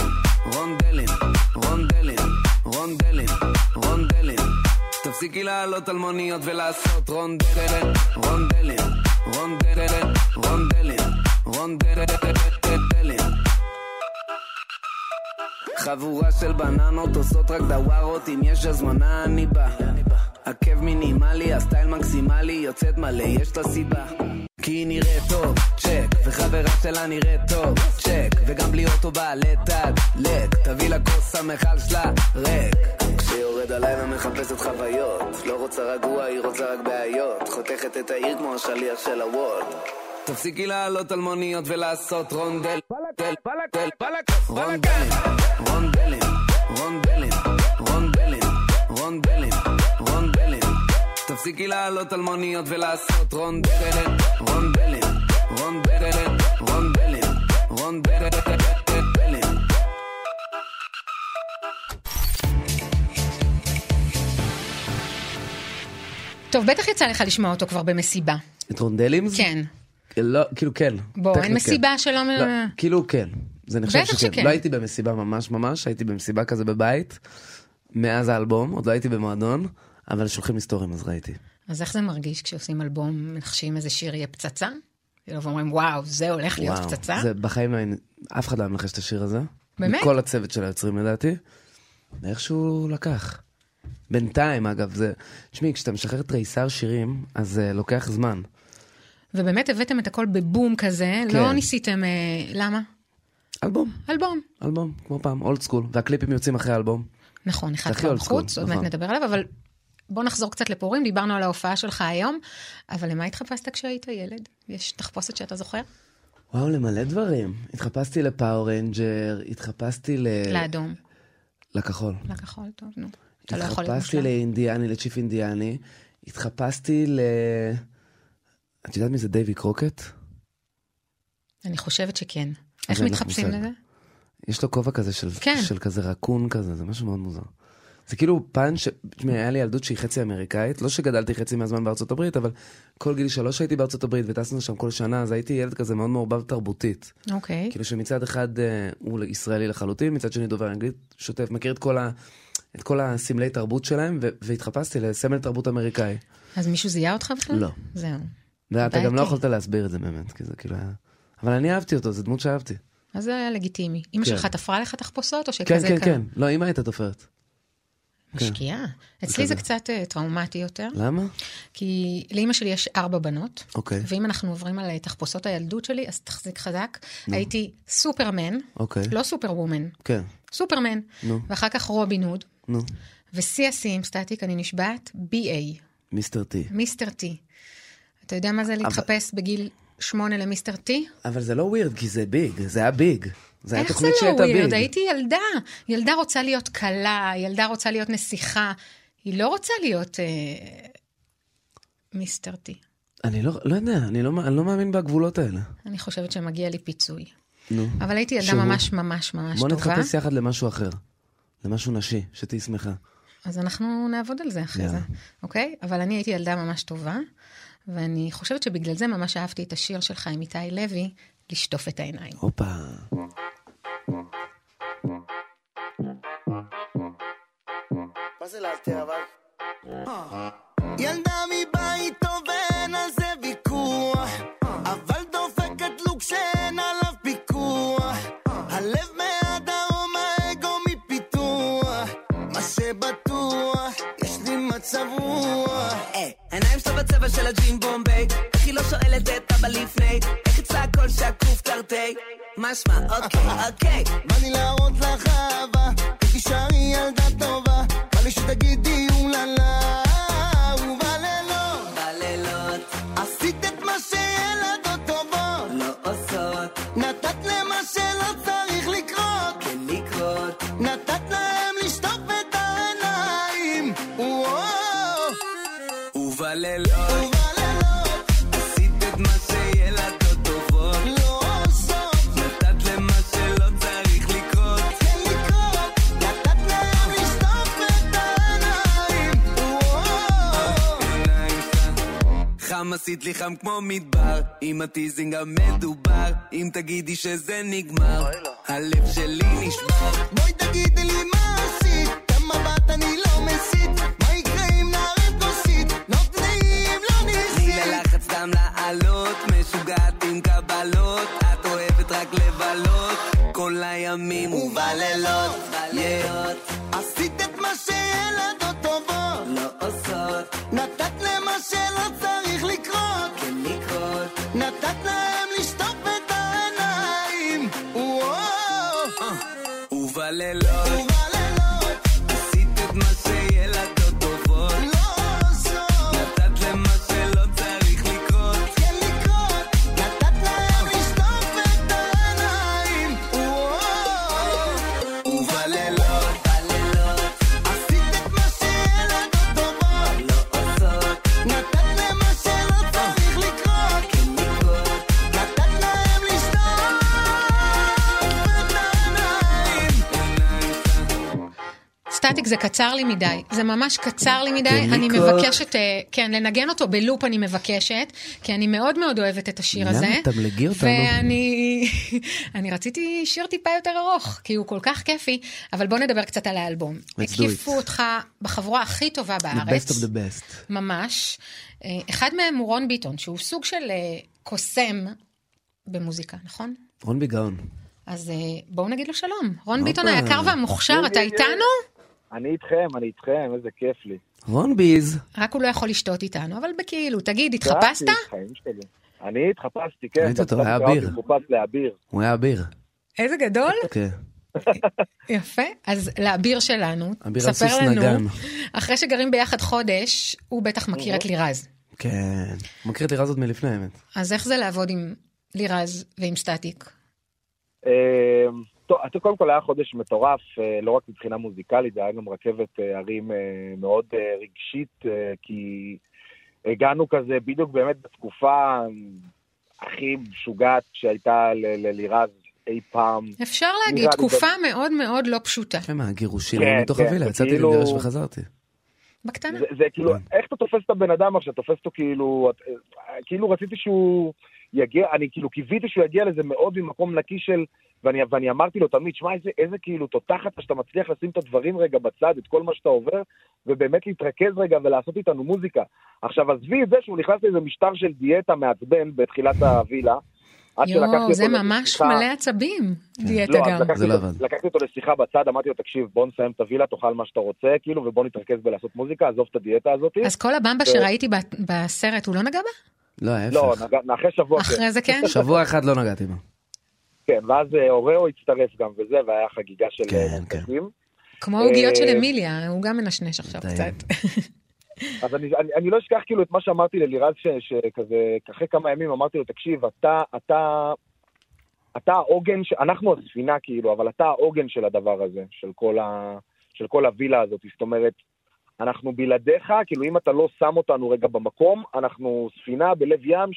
רונדלים, רונדלים, רונדלים, רונדלים. תפסיקי לעלות על מוניות ולעשות רונדלים, רונדלים, רונדלים, רונדלים, רונדלים. חבורה של בננות עושות רק דווארות, אם יש הזמנה אני בא. עקב מינימלי, הסטייל מקסימלי, יוצאת מלא, יש לה סיבה. כי היא נראית טוב, צ'ק, וחברה שלה נראית טוב, צ'ק, וגם בלי אוטו בעלי תג, לק, תביא לה כוס המכל שלה, ריק. כשיורד הלילה מחפשת חוויות, לא רוצה רגוע, היא רוצה רק בעיות, חותכת את העיר כמו השליח של הוולט. תפסיקי לעלות על מוניות ולעשות רונדל, דל, דל, רונדלים, רונדלים, רונדלים, רונדלים, רונדלים, רונדלים. תפסיקי לעלות על מוניות ולעשות רונדלים, רונדלים, רונדלים, רונדלים, רונדלים.
טוב, בטח יצא לך לשמוע אותו כבר במסיבה.
את רונדלים?
כן.
לא, כאילו כן.
בוא, אין
כן.
מסיבה שלא...
לא, כאילו כן. זה נחשב שכן.
שכן.
לא הייתי במסיבה ממש ממש, הייתי במסיבה כזה בבית, מאז האלבום, עוד לא הייתי במועדון, אבל שולחים לי סטורים אז ראיתי.
אז איך זה מרגיש כשעושים אלבום, מנחשים איזה שיר יהיה פצצה? כאילו, ואומרים, וואו, זה הולך להיות
וואו,
פצצה?
זה בחיים לא, אף אחד לא היה מנחש את השיר הזה.
באמת?
כל הצוות של היוצרים לדעתי. ואיכשהו לקח. בינתיים אגב, זה, תשמעי, כשאתה משחרר תריסר שירים, אז זה לוקח זמן.
ובאמת הבאתם את הכל בבום כזה,
כן.
לא ניסיתם, אה, למה?
אלבום,
אלבום.
אלבום, כמו פעם, old school, והקליפים יוצאים אחרי האלבום.
נכון, אחד כבר בחוץ, עוד מעט
נכון.
נדבר עליו, אבל בוא נחזור קצת לפורים, דיברנו על ההופעה שלך היום, אבל למה התחפשת כשהיית ילד? יש תחפושת שאתה זוכר?
וואו, למלא דברים. התחפשתי לפאור רנג'ר, התחפשתי ל...
לאדום.
לכחול.
לכחול, טוב, נו. אתה לא יכול להיות
התחפשתי
מושלם.
לאינדיאני, ל chief אינדיאני. התחפשתי ל... את יודעת מי זה דייווי קרוקט?
אני חושבת שכן. איך מתחפשים. לזה?
יש לו כובע כזה של,
כן.
של כזה רקון כזה, זה משהו מאוד מוזר. זה כאילו פן ש... תשמעי, היה לי ילדות שהיא חצי אמריקאית, לא שגדלתי חצי מהזמן בארצות הברית, אבל כל גיל שלוש הייתי בארצות הברית וטסנו שם כל שנה, אז הייתי ילד כזה מאוד מעורבב תרבותית.
אוקיי.
כאילו שמצד אחד אה, הוא ישראלי לחלוטין, מצד שני דובר אנגלית, שוטף, מכיר את כל, ה... את כל הסמלי תרבות שלהם, ו... והתחפשתי לסמל תרבות אמריקאי.
אז מישהו זיהה אותך בכלל?
לא.
זהו.
ואתה גם. לא יכולת להסביר את זה באמת, כי זה כאילו היה... אבל אני אהבתי אותו, זו דמות שאהבתי.
אז זה היה לגיטימי. אמא
כן.
שלך תפרה לך תחפושות, או
כן,
שכזה...
כן,
כ-
כן. לא, אמא הייתה תופרת.
משקיעה. אצלי. זה קצת אה, טראומטי יותר,
למה?
כי לאימא שלי יש ארבע בנות,
אוקיי.
ואם אנחנו עוברים על אה, תחפושות הילדות שלי, אז תחזיק חזק. הייתי סופרמן,
אוקיי.
לא סופר וומן,
כן,
סופרמן,
נו.
ואחר כך רובין הוד,
נו.
ושיא השיאים, סטטיק, אני נשבעת, BA,
מיסטר טי.
מיסטר טי. אתה יודע מה זה להתחפש בגיל שמונה למיסטר טי?
אבל זה לא weird, כי זה big, זה היה big. זה היה
איך זה לא
weird?
הייתי ילדה. ילדה רוצה להיות כלה, ילדה רוצה להיות נסיכה. היא לא רוצה להיות אה, מיסטר טי.
אני לא, לא יודע, אני לא, אני לא מאמין בגבולות האלה.
אני חושבת שמגיע לי פיצוי.
נו.
אבל הייתי ילדה
שהוא?
ממש ממש ממש
בוא
טובה.
נתחפש יחד למשהו אחר. למשהו נשי, שתהיי שמחה.
אז אנחנו נעבוד על זה אחרי
יאללה.
זה, אוקיי? אבל אני הייתי ילדה ממש טובה, ואני חושבת שבגלל זה ממש אהבתי את השיר שלך עם איתי לוי, לשטוף את העיניים.
הופה.
מה זה לאלתר אבל? ילדה מבית טוב ואין על זה ויכוח אבל דופקת לוק שאין עליו פיקוח הלב מהדרום האגו מפיתוח מה שבטוח לי מצב רוח
אה, העיניים שלה בצבע של הג'ים בומביי. איך היא לא שואלת את אבא לפני. איך אצלה הכל שקוף תרתי? משמע, אוקיי, אוקיי.
בא לי להראות לך אהבה. תישארי ילדה טובה. בא לי שתגידי עשית
לי חם כמו מדבר, עם הטיזינג המדובר, אם תגידי שזה נגמר, לא. הלב שלי נשבר.
בואי תגידי לי מה עשית, גם מבט אני לא מסית, מה יקרה אם נערב כוסית, נותנים לא ניסית.
תני ללחץ דם לעלות, משוגעת עם קבלות, את אוהבת רק לבלות, כל הימים ובלילות,
בלילות. עשית את מה שילדות טובות,
לא עושות,
נתת למה שלא צריך. ובלילות, ובלילות, עשית את מה
שילד זה קצר לי מדי, זה ממש קצר לי מדי,
כן,
אני. מבקשת, אה, כן, לנגן אותו בלופ אני מבקשת, כי אני מאוד מאוד אוהבת את השיר
למה?
הזה.
תמלגי אותנו.
ואני אני רציתי שיר טיפה יותר ארוך, כי הוא כל כך כיפי, אבל בוא נדבר קצת על האלבום. הקיפו. אותך בחבורה הכי טובה
The
בארץ.
best of the best.
ממש. אה, אחד מהם הוא רון ביטון, שהוא סוג של אה, קוסם במוזיקה, נכון?
רון ביגאון.
אז בואו נגיד לו שלום. רון. ביטון היקר והמוכשר, אתה איתנו?
אני איתכם, אני איתכם, איזה כיף לי.
רון ביז.
רק הוא לא יכול לשתות איתנו, אבל בכאילו, תגיד, התחפשת?
אני התחפשתי, כן.
ראית אותו, היה אביר. הוא היה אביר.
איזה גדול.
כן.
יפה. אז לאביר שלנו,
סוס
לנו,
נגן.
אחרי שגרים ביחד חודש, הוא בטח מכיר את לירז.
כן. מכיר את לירה הזאת מלפני האמת.
אז איך זה לעבוד עם לירז ועם סטטיק?
טוב, אז קודם כל היה חודש מטורף, אה, לא רק מבחינה מוזיקלית, זה היה גם רכבת אה, הרים אה, מאוד רגשית, כי הגענו כזה בדיוק באמת בתקופה הכי משוגעת שהייתה ל- ללירז אי פעם.
אפשר להגיד, תקופה מאוד מאוד לא פשוטה.
מה, גירושים
כן,
מתוך
כן,
הווילה, יצאתי
וכאילו-
להתגרש וחזרתי.
בקטנה.
זה, זה כאילו,
כן.
איך אתה תופס את הבן אדם עכשיו? תופס אותו כאילו, את- כאילו רציתי שהוא יגיע, אני כאילו קיוויתי שהוא יגיע לזה מאוד ממקום נקי של, ואני, ואני אמרתי לו תמיד, שמע, איזה, איזה כאילו תותחת שאתה מצליח לשים את הדברים רגע בצד, את כל מה שאתה עובר, ובאמת להתרכז רגע ולעשות איתנו מוזיקה. עכשיו, עזבי את זה שהוא נכנס לאיזה משטר של דיאטה מעצבן בתחילת הווילה.
יואו, זה ממש
לשיחה-
מלא עצבים, דיאטה
לא,
גם.
לקחתי
זה לא
אותו-. לקחתי אותו לשיחה בצד, אמרתי לו, תקשיב, בוא נסיים את הווילה, תאכל מה שאתה רוצה, כאילו, ובוא נתרכז בלעשות מוזיקה, עזוב את הדיאטה הזאת.
אז כל הבמבה
ו-
שראיתי בסרט, הוא לא נגע בה?
לא,
לא,
ההפך.
נגע- אחרי שבוע, כן.
אחרי זה כן?
שבוע אחד לא נגעתי בה.
כן, ואז אה, אוראו הצטרף גם וזה, והיה חגיגה של
כן,
אה,
כן.
כמו העוגיות של
אה,
אמיליה, הוא גם מנשנש עכשיו. קצת.
אז אני, אני, אני לא אשכח כאילו את מה שאמרתי ללירז, ש- שכזה, אחרי כמה ימים אמרתי לו, תקשיב, אתה, אתה, אתה העוגן, ש... אנחנו הספינה כאילו, אבל אתה העוגן של הדבר הזה, של כל, ה, של כל הווילה הזאת. זאת אומרת, אנחנו בלעדיך, כאילו אם אתה לא שם אותנו רגע במקום, אנחנו ספינה בלב ים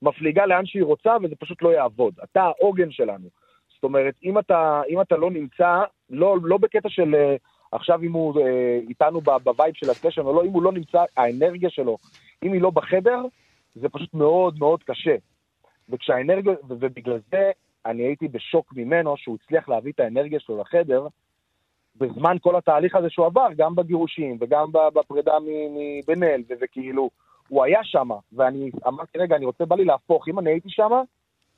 שמפליגה לאן שהיא רוצה וזה פשוט לא יעבוד. אתה העוגן שלנו. זאת אומרת, אם אתה, אם אתה לא נמצא, לא, לא בקטע של אה, עכשיו אם הוא אה, איתנו ב vibe של הסשן או לא, אם הוא לא נמצא, האנרגיה שלו, אם היא לא בחדר, זה פשוט מאוד מאוד קשה. וכשהאנרגיה, ובגלל זה אני הייתי בשוק ממנו שהוא הצליח להביא את האנרגיה שלו לחדר, בזמן כל התהליך הזה שהוא עבר, גם בגירושים וגם בפרידה מבן אל, וזה כאילו, הוא היה שם, ואני אמרתי, רגע, אני רוצה, בא לי להפוך, אם אני הייתי שם,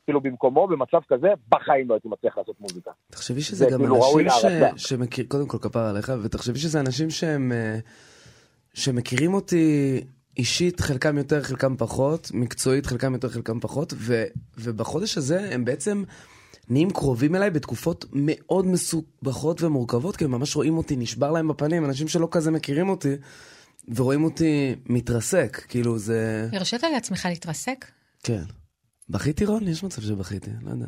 כאילו במקומו, במצב כזה, בחיים לא הייתי מצליח לעשות מוזיקה.
תחשבי שזה
זה
גם
כאילו
אנשים. ש... שמכיר, קודם כל כפר עליך, ותחשבי שזה אנשים שהם, אה, שמכירים אותי אישית, חלקם יותר, חלקם פחות, מקצועית, חלקם יותר, חלקם פחות, ו... ובחודש הזה הם בעצם נהיים קרובים אליי בתקופות מאוד מסובכות ומורכבות, כי הם ממש רואים אותי נשבר להם בפנים, אנשים שלא כזה מכירים אותי, ורואים אותי מתרסק, כאילו זה...
הרשית לעצמך להתרסק?
כן. בכיתי רון? יש מצב שבכיתי, לא יודע.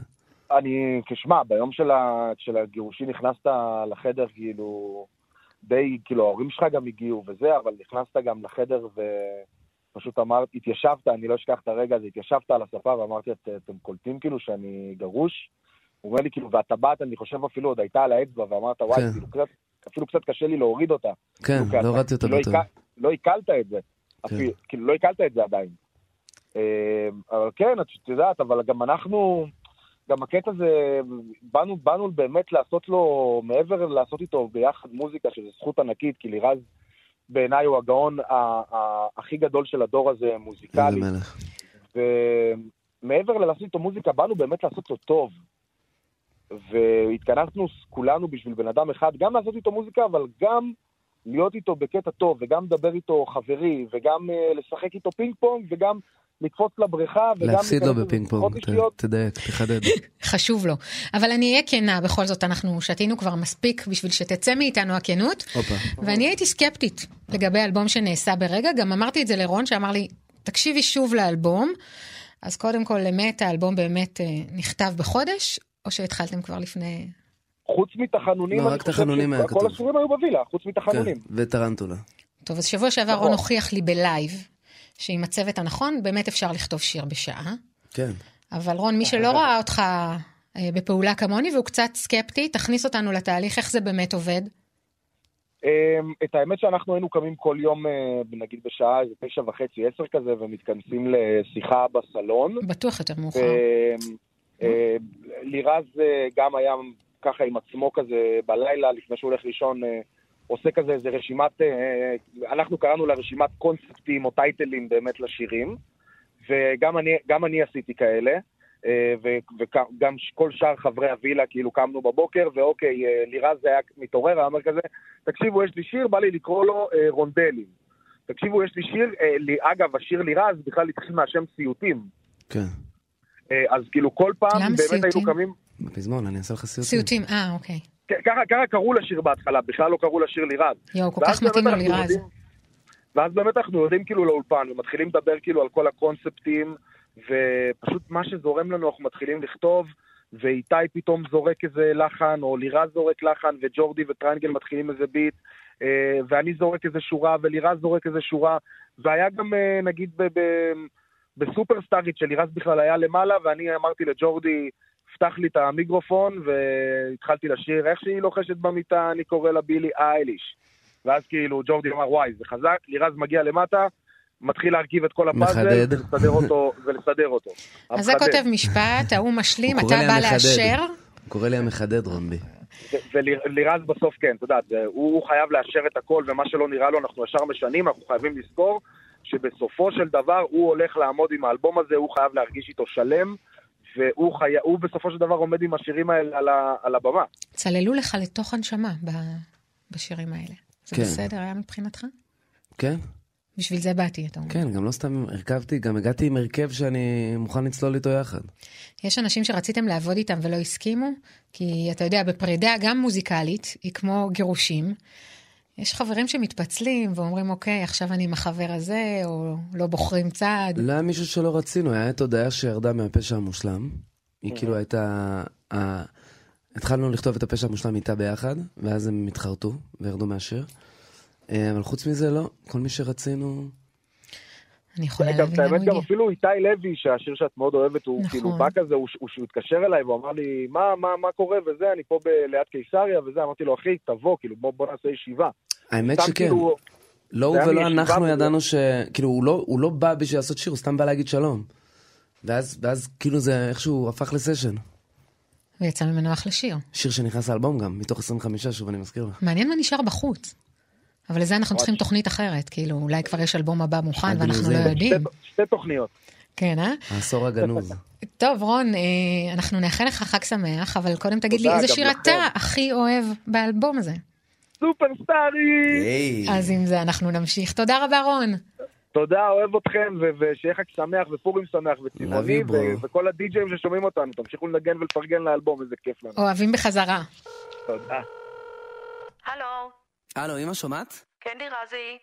אני, כשמע, ביום של, ה, של הגירושין נכנסת לחדר, כאילו, די, כאילו, ההורים שלך גם הגיעו וזה, אבל נכנסת גם לחדר ופשוט אמרת, התיישבת, אני לא אשכח את הרגע הזה, התיישבת על הספה ואמרתי, את, אתם קולטים כאילו שאני גרוש? הוא אומר לי, כאילו, והטבעת, אני חושב אפילו עוד הייתה על האצבע, ואמרת, וואי,
כן.
כאילו, קצת, אפילו קצת קשה לי להוריד אותה.
כן,
כאילו,
לא הורדתי אותה
לא
בטוב.
לא עיכלת את זה.
כן.
אפילו, כאילו, לא עיכלת את זה עדיין. אה, אבל כן, את יודעת, אבל גם אנחנו, גם הקטע זה, באנו, באנו באמת לעשות לו, מעבר לעשות איתו ביחד מוזיקה, שזו זכות ענקית, כי לירז בעיניי הוא הגאון ה- ה- הכי גדול של הדור הזה מוזיקלי. ומעבר ללעשות איתו מוזיקה, באנו באמת לעשות לו טוב. והתכנסנו כולנו בשביל בן אדם אחד, גם לעשות איתו מוזיקה, אבל גם להיות איתו בקטע טוב, וגם לדבר איתו חברי, וגם uh, לשחק איתו פינג פונג, וגם לקפוץ לבריכה, וגם...
להפסיד לו בפינג פונג. תדייק, תחדד.
חשוב לו. אבל אני אהיה כנה, בכל זאת, אנחנו שתינו כבר מספיק בשביל שתצא מאיתנו הכנות. ואני הייתי סקפטית לגבי אלבום שנעשה ברגע, גם אמרתי את זה לרון שאמר לי, תקשיבי שוב לאלבום. אז קודם כל, אמת, האלבום באמת אה, נכתב בחודש, או שהתחלתם כבר לפני...
חוץ מתחנונים,
לא, רק תחנונים היה כתוב.
השירים היו בווילה, חוץ
כן,
מתחנונים.
וטרנטולה.
טוב, אז שבוע שעבר
נכון.
רון הוכיח לי בלייב, שעם הצוות הנכון באמת אפשר לכתוב שיר בשעה.
כן.
אבל רון, מי שלא ראה אותך אה, בפעולה כמוני והוא קצת סקפטי, תכניס אותנו לתהליך, איך זה באמת עובד.
אמ, את האמת שאנחנו היינו קמים כל יום, אה, נגיד בשעה איזה תשע וחצי, עשר כזה, ומתכנסים לשיחה בסלון.
בטוח יותר מאוחר.
אה, לירז גם היה ככה עם עצמו כזה בלילה, לפני שהוא הולך לישון, אה, עושה כזה איזה רשימת, אה, אנחנו קראנו לה רשימת קונספטים או טייטלים באמת לשירים, וגם אני, גם אני עשיתי כאלה. אה, ו- וגם כל שאר חברי הווילה, כאילו קמנו בבוקר, ואוקיי, אה, לירז היה מתעורר, היה אומר כזה, תקשיבו, יש לי שיר, בא לי לקרוא לו אה, רונדלים. תקשיבו, יש לי שיר, אה, לי, אגב, השיר לירז בכלל התחיל מהשם סיוטים.
כן.
אה, אז כאילו כל פעם
למה
באמת
סיוטים?
היינו קמים...
בפזמון, אני אעשה לך סיוטים.
סיוטים, אה, אוקיי.
ככה, ככה קראו לשיר בהתחלה, בכלל לא קראו לשיר לירז.
יואו, כל כך מתאים לו לירז.
ואז באמת אנחנו יורדים כאילו לאולפן, ומתחילים לדבר כאילו על כל הקונספטים, ופשוט מה שזורם לנו אנחנו מתחילים לכתוב, ואיתי פתאום זורק איזה לחן, או לירז זורק לחן, וג'ורדי וטריינגל מתחילים איזה ביט, אה, ואני זורק איזה שורה, ולירז זורק איזה שורה, והיה גם אה, נגיד ב- ב- בסופרסטארית שלירז בכלל היה למעלה, ואני אמרתי לג'ורדי, פתח לי את המיקרופון, והתחלתי לשיר, איך שהיא לוחשת במיטה, אני קורא לה בילי אייליש. ואז כאילו ג'ורדי אמר, וואי, זה חזק, לירז מגיע למטה, מתחיל להרכיב את כל הפאזל. ולסדר אותו, ולסדר אותו.
אז זה. כותב משפט, ההוא משלים, אתה בא
המחדד.
לאשר.
הוא קורא לי המחדד, רונבי.
ולירז בסוף כן, אתה יודע, זה- הוא הוא חייב לאשר את הכל, ומה שלא נראה לו אנחנו ישר משנים, אנחנו חייבים לזכור שבסופו של דבר הוא הולך לעמוד עם האלבום הזה, הוא חייב להרגיש איתו שלם, והוא חי... הוא בסופו של דבר עומד עם השירים האלה על, ה... על הבמה.
צללו לך לתוך הנשמה ב- בשירים האלה. זה
כן.
בסדר היה מבחינתך?
כן?
בשביל זה באתי, אתה אומר.
כן, גם לא סתם הרכבתי, גם הגעתי עם הרכב שאני מוכן לצלול איתו יחד.
יש אנשים שרציתם לעבוד איתם ולא הסכימו, כי אתה יודע, בפרידה גם מוזיקלית, היא כמו גירושים. יש חברים שמתפצלים ואומרים, אוקיי, עכשיו אני עם החבר הזה, או לא בוחרים צעד.
לא היה מישהו שלא רצינו, היה את הודיה שירדה מהפשע המושלם. היא כאילו הייתה... ה- התחלנו לכתוב את הפשע המושלם איתה ביחד, ואז הם התחרטו וירדו מהשיר. אה, אבל חוץ מזה, לא. כל מי שרצינו...
אני יכולה
גם,
להבין לאן הוא
האמת, גם
הגיע.
אפילו איתי לוי, שהשיר שאת מאוד אוהבת, הוא
נכון.
כאילו בא כזה, הוא, התקשר אליי והוא אמר לי, מה, מה, מה קורה וזה, אני פה ב- ליד קיסריה וזה, אמרתי לו, אחי, תבוא, כאילו, בוא, בוא נעשה ישיבה.
האמת שכן.
כאילו,
לא הוא ולא אנחנו ידענו ש... כאילו, הוא לא, הוא לא בא בשביל לעשות שיר, הוא סתם בא להגיד שלום. ואז, ואז כאילו זה איכשהו הפך לסשן.
ויצא ממנו אחלה שיר.
שיר שנכנס לאלבום גם, מתוך 25, שוב אני מזכיר לך.
מעניין מה נשאר בחוץ. אבל לזה אנחנו צריכים תוכנית אחרת, כאילו, אולי כבר יש אלבום הבא מוכן ואנחנו לא. יודעים.
שתי, שתי תוכניות.
כן, אה?
העשור הגנוז.
טוב, רון, אה, אנחנו נאחל לך חג שמח, אבל קודם תגיד לי איזה שיר. אתה הכי אוהב באלבום הזה.
סופרסטארי!
היי.
אז עם זה אנחנו נמשיך. תודה רבה, רון.
תודה, אוהב אתכם, ושיהיה חג שמח ופורים שמח וצבעוני, וכל הדי-ג'אים ששומעים אותנו, תמשיכו לנגן ולפרגן לאלבום, איזה כיף לנו.
אוהבים בחזרה.
תודה.
הלו,
הלו, אמא שומעת?
כן לירזי.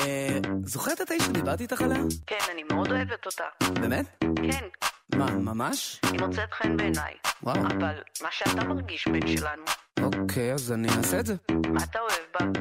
אה, זוכרת את האיש שדיברתי איתך עליה?
כן, אני מאוד אוהבת אותה.
באמת?
כן,
מה, ממש?
היא מוצאת חן בעיניי.
וואו.
אבל מה שאתה מרגיש בן שלנו,
אוקיי, אז אני אעשה את זה.
מה אתה אוהב בה?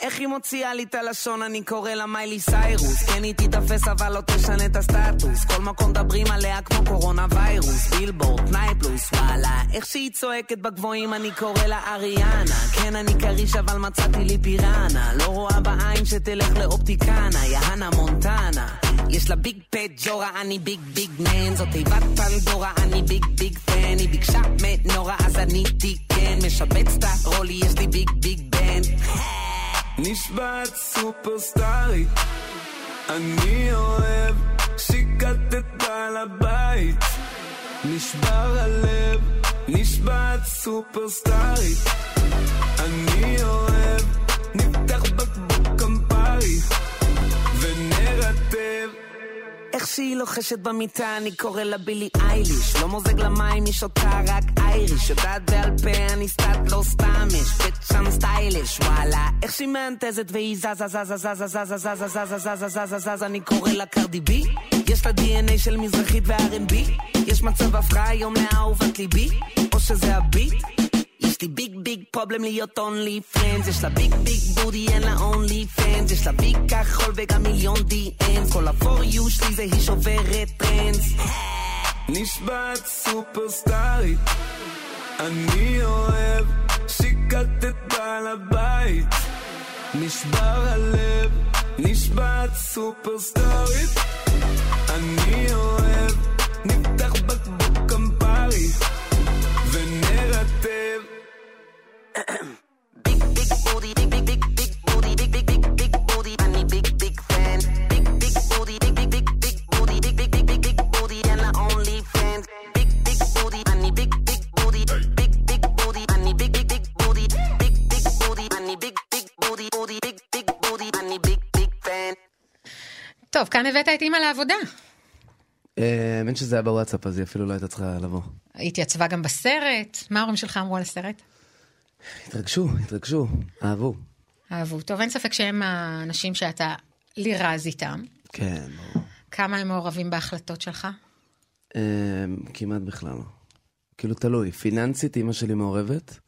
איך היא מוציאה לי את הלשון, אני קורא לה מיילי סיירוס. כן היא תיתפס אבל לא תשנה את הסטטוס. כל מקום מדברים עליה כמו קורונה ויירוס. בילבורד, פנאי פלוס, וואלה. איך שהיא צועקת בגבוהים אני קורא לה אריאנה. כן אני כריש אבל מצאתי לי פיראנה. לא רואה בעין שתלך לאופטיקנה, יהנה מונטנה. יש לה ביג פט ג'ורה, אני ביג ביג מן. זאת תיבת פנדורה, אני ביג ביג פן. היא ביקשה מנורה אז עניתי כן. משבץ את הרולי, יש לי ביג ביג בן.
נשבעת סופרסטארית אני אוהב שיקת את בעל הבית נשבר הלב נשבעת סופרסטארית אני אוהב קמפרי ונרטב
לוחשת במיטה, אני קורא לה בילי אייליש. לא מוזג למים, היא שותה רק אייריש. יודעת בעל פה, אני סטאט לא סתמיש. ביטשן סטייליש, וואלה. איך שהיא מהנטזת והיא זזה זזה זזה זזה זזה זזה זזה זזה זזה אני קורא לה קרדי בי. יש לה DNA של מזרחית ו-R&B. יש מצב הפכה היום לאהובת ליבי. או שזה הביט. יש לי big big problem להיות only friends יש לה big big body אין לה OnlyFans יש לה וי כחול וגם מיליון DMs כל ה-for you שלי זה היא שוברת trends
נשבעת סופרסטארית אני אוהב שיקת את בעל הבית נשבר הלב נשבעת סופרסטארית אני אוהב
טוב, כאן הבאת את אימא לעבודה.
אה, האמת שזה היה בוואטסאפ, אז היא אפילו לא הייתה צריכה לבוא.
היא התייצבה גם בסרט. מה ההורים שלך אמרו על הסרט?
התרגשו, התרגשו, אהבו.
אהבו. טוב, אין ספק שהם האנשים שאתה לירז איתם.
כן, ברור.
כמה הם מעורבים בהחלטות שלך?
אה, כמעט בכלל לא. כאילו, תלוי. פיננסית, אימא שלי מעורבת,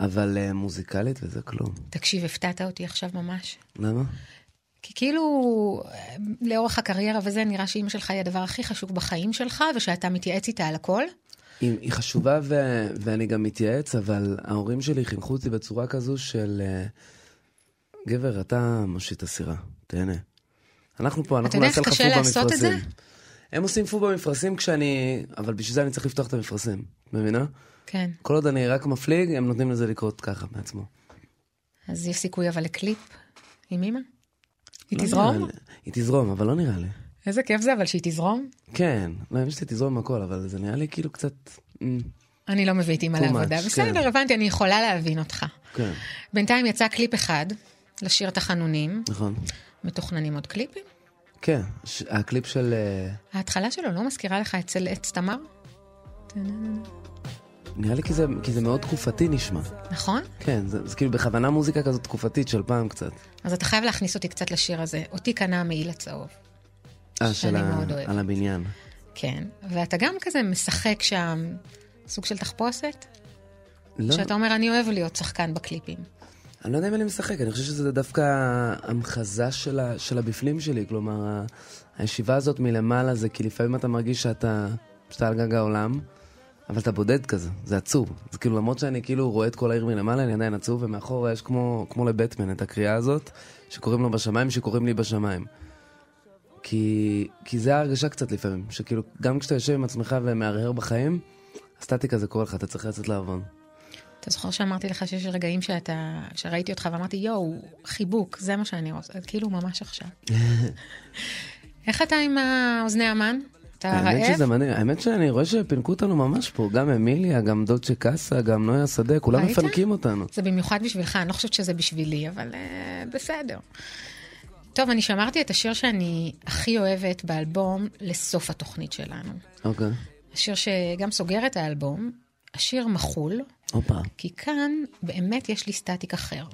אבל אה, מוזיקלית וזה כלום.
תקשיב, הפתעת אותי עכשיו ממש.
למה?
כי כאילו, אה, לאורך הקריירה וזה, נראה שאימא שלך היא הדבר הכי חשוב בחיים שלך, ושאתה מתייעץ איתה על הכל.
היא, היא חשובה ו, ואני גם מתייעץ, אבל ההורים שלי חינכו אותי בצורה כזו של... אה, גבר, אתה מושיט הסירה, תהנה. אנחנו פה,
אתה
אנחנו
יודע
נעשה
איך
לך
קשה
פו
לעשות את זה?
במפרשים. הם עושים פו במפרשים כשאני... אבל בשביל זה אני צריך לפתוח את המפרשים, מבינה?
כן.
כל עוד אני רק מפליג, הם נותנים לזה לקרות ככה מעצמו.
אז יש סיכוי אבל לקליפ עם אימא? היא
לא
תזרום?
נראה לי. היא תזרום, אבל לא נראה לי.
איזה כיף זה אבל שהיא תזרום.
כן, לא, אמא שלי תזרום עם הכל, אבל זה נראה לי כאילו קצת... אמ,
אני לא מביא את אימא לעבודה. בסדר,
כן.
הבנתי, אני יכולה להבין אותך.
כן,
בינתיים יצא קליפ אחד לשיר תחנונים.
נכון.
מתוכננים עוד קליפים?
כן, הקליפ של... אה,
ההתחלה שלו לא מזכירה לך אצל עץ תמר?
נראה לי כי זה, כי זה מאוד תקופתי נשמע.
נכון?
כן, זה, זה כאילו בכוונה מוזיקה כזאת תקופתית של פעם קצת.
אז אתה חייב להכניס אותי קצת לשיר הזה. אותי קנה המעיל הצהוב.
אה, של ה...
מאוד אוהבת.
על הבניין.
כן. ואתה גם כזה משחק שם סוג של תחפושת?
לא,
שאתה אומר, אני אוהב להיות שחקן בקליפים.
אני לא יודע אם אני משחק, אני חושב שזה דווקא המחזה של, ה, של הבפנים שלי. כלומר, הישיבה הזאת מלמעלה זה כי לפעמים אתה מרגיש שאתה, שאתה על גג העולם, אבל אתה בודד כזה, זה עצוב. זה כאילו, למרות שאני כאילו רואה את כל העיר מלמעלה, אני עדיין עצוב, ומאחורה יש כמו, כמו לבטמן את הקריאה הזאת, שקוראים לו בשמיים, שקוראים לי בשמיים. כי, כי זה ההרגשה קצת לפעמים, שכאילו, גם כשאתה יושב עם עצמך ומהרהר בחיים, הסטטיקה זה קורה לך, אתה צריך לצאת לעבוד.
אתה זוכר שאמרתי לך שיש רגעים שאתה, שראיתי אותך ואמרתי, יואו, חיבוק, זה מה שאני רוצה, כאילו ממש עכשיו. איך אתה עם האוזני המן? אתה
האמת
רעב?
שזה מעניין, האמת שאני רואה שפינקו אותנו ממש פה, גם אמיליה, גם דולצ'ה קאסה, גם נויה שדה, כולם? מפנקים אותנו.
זה במיוחד בשבילך, אני לא חושבת שזה בשבילי, אבל uh, בסדר. טוב, אני שמרתי את השיר שאני הכי אוהבת באלבום לסוף התוכנית שלנו.
אוקיי.
השיר שגם סוגר את האלבום, השיר מחול,
הופה.
כי כאן באמת יש לי סטטיק אחר.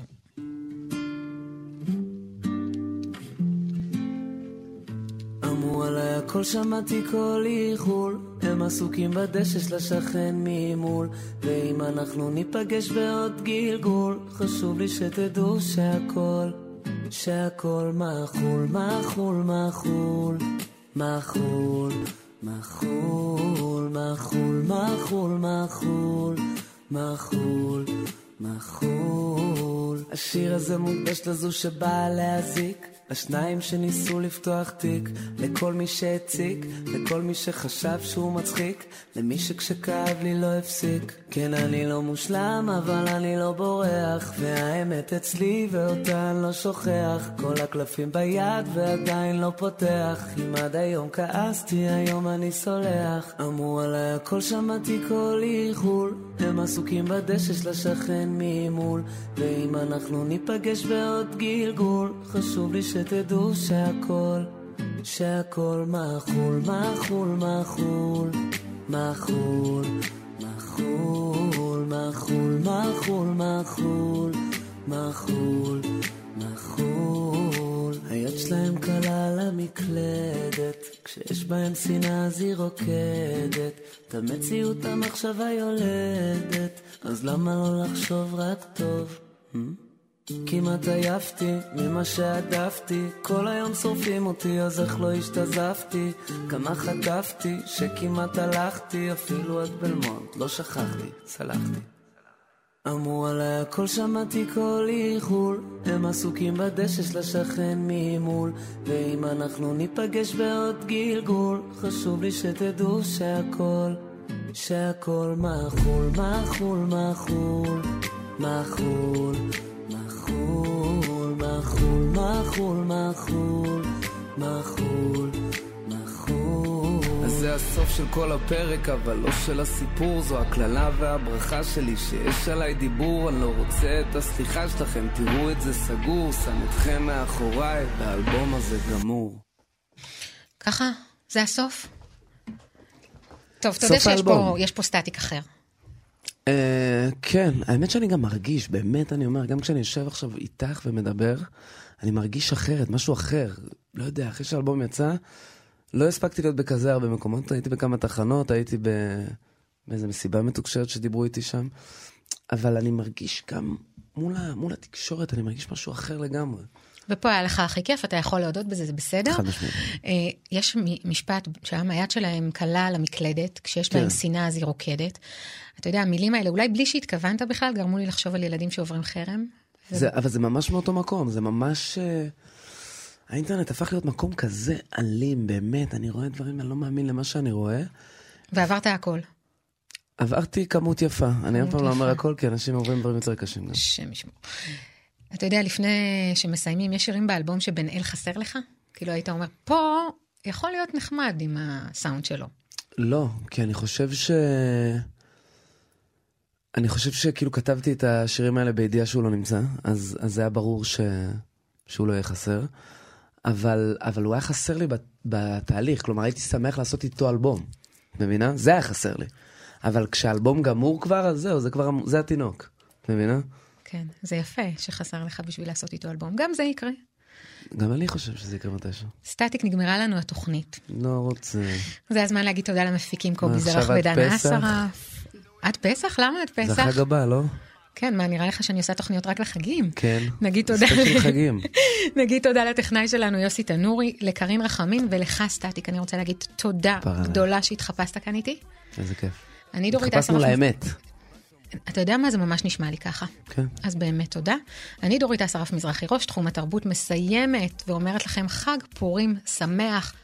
אמרו עליי הכל שמעתי כל איחול. הם עסוקים בדשא של השכן ממול. ואם אנחנו ניפגש בעוד גלגול חשוב לי שתדעו שהכל שהכל מחול מחול מחול מחול מחול מחול מחול מחול מחול מחול. השיר הזה מוקדש לזו שבאה להזיק לשניים שניסו לפתוח תיק לכל מי שהציק לכל מי שחשב שהוא מצחיק למי שכשכאב לי לא הפסיק. כן אני לא מושלם אבל אני לא בורח והאמת אצלי ואותה אני לא שוכח. כל הקלפים ביד ועדיין לא פותח. אם עד היום כעסתי היום אני סולח. אמרו עליי הכל שמעתי כל איחול. הם עסוקים בדשא של השכן ממול. ואם אנחנו ניפגש בעוד גלגול חשוב לי שתדעו שהכל שהכל מחול, מחול, מחול, מחול, מחול, מחול, מחול, מחול, מחול, מחול. היד שלהם קלה על המקלדת, כשיש בהם שנאה אז היא רוקדת. את המציאות המחשבה יולדת, אז למה לא לחשוב רק טוב? Hmm? כמעט עייפתי ממה שהדפתי כל היום שורפים אותי אז איך לא השתזפתי? כמה חטפתי? שכמעט הלכתי אפילו עד בלמונט לא שכחתי, סלחתי. אמרו עליי הכל שמעתי כל איחול. הם עסוקים בדשא של השכן ממול. ואם אנחנו ניפגש בעוד גלגול חשוב לי שתדעו שהכל שהכל מחול, מחול, מחול, מחול מחול, מחול, מחול, מחול, מחול, מחול.
אז זה הסוף של כל הפרק, אבל לא של הסיפור, זו הקללה והברכה שלי, שיש עליי דיבור, אני לא רוצה את הסליחה שלכם, תראו את זה סגור, שם אתכם מאחוריי, והאלבום הזה גמור.
ככה? זה הסוף? טוב, אתה יודע שיש פה, פה סטטיק אחר.
אה, כן, האמת שאני גם מרגיש, באמת אני אומר, גם כשאני יושב עכשיו איתך ומדבר, אני מרגיש אחרת, משהו אחר. לא יודע, אחרי שהאלבום יצא, לא הספקתי להיות בכזה הרבה מקומות, הייתי בכמה תחנות, הייתי ב... באיזה מסיבה מתוקשרת שדיברו איתי שם, אבל אני מרגיש גם מול, ה... מול התקשורת, אני מרגיש משהו אחר לגמרי.
ופה היה לך הכי כיף, אתה יכול להודות בזה, זה בסדר.
חד משמעית.
אה, יש משפט שהיום היד שלהם קלה על המקלדת, כשיש
כן.
בהם שנאה אז היא רוקדת. אתה יודע, המילים האלה, אולי בלי שהתכוונת בכלל, גרמו לי לחשוב על ילדים שעוברים חרם.
זה, אבל זה ממש מאותו מקום, זה ממש... אה, האינטרנט הפך להיות מקום כזה אלים, באמת, אני רואה דברים, אני לא מאמין למה שאני רואה.
ועברת הכל.
עברתי כמות יפה, אני אף פעם לא אומר. הכל, כי אנשים עוברים דברים יותר קשים גם.
השם ישמור. אתה יודע, לפני שמסיימים, יש שירים באלבום שבן אל חסר לך? כאילו היית אומר, פה יכול להיות נחמד עם הסאונד שלו.
לא, כי אני חושב ש... אני חושב שכאילו כתבתי את השירים האלה בידיעה שהוא לא נמצא, אז, אז היה ברור ש... שהוא לא יהיה חסר. אבל, אבל הוא היה חסר לי בת- בתהליך, כלומר הייתי שמח לעשות איתו אלבום, מבינה? זה היה חסר לי. אבל כשהאלבום גמור כבר, אז זהו, זה כבר, זה התינוק, מבינה?
כן, זה יפה שחסר לך בשביל לעשות איתו אלבום. גם זה יקרה.
גם אני חושב שזה יקרה מתישהו.
סטטיק, נגמרה לנו התוכנית.
לא רוצה...
זה הזמן להגיד תודה למפיקים קובי זרח ודנה? אסרף. עד פסח? למה עד
זה
פסח?
החג הבא, לא?
כן, מה, נראה לך שאני עושה תוכניות רק לחגים?
כן.
נגיד תודה.
ספיישל חגים.
נגיד תודה לטכנאי שלנו יוסי תנורי, לקרין רחמים ולך סטטיק. אני רוצה להגיד תודה. גדולה שהתחפשת כאן איתי.
איזה כיף.
אני דורית
התחפשנו
אסרף.
לאמת.
אתה יודע מה? זה ממש נשמע לי ככה.
כן.
אז באמת תודה. אני דורית אסרף מזרחי, ראש תחום התרבות, מסיימת ואומרת לכם חג פורים שמח.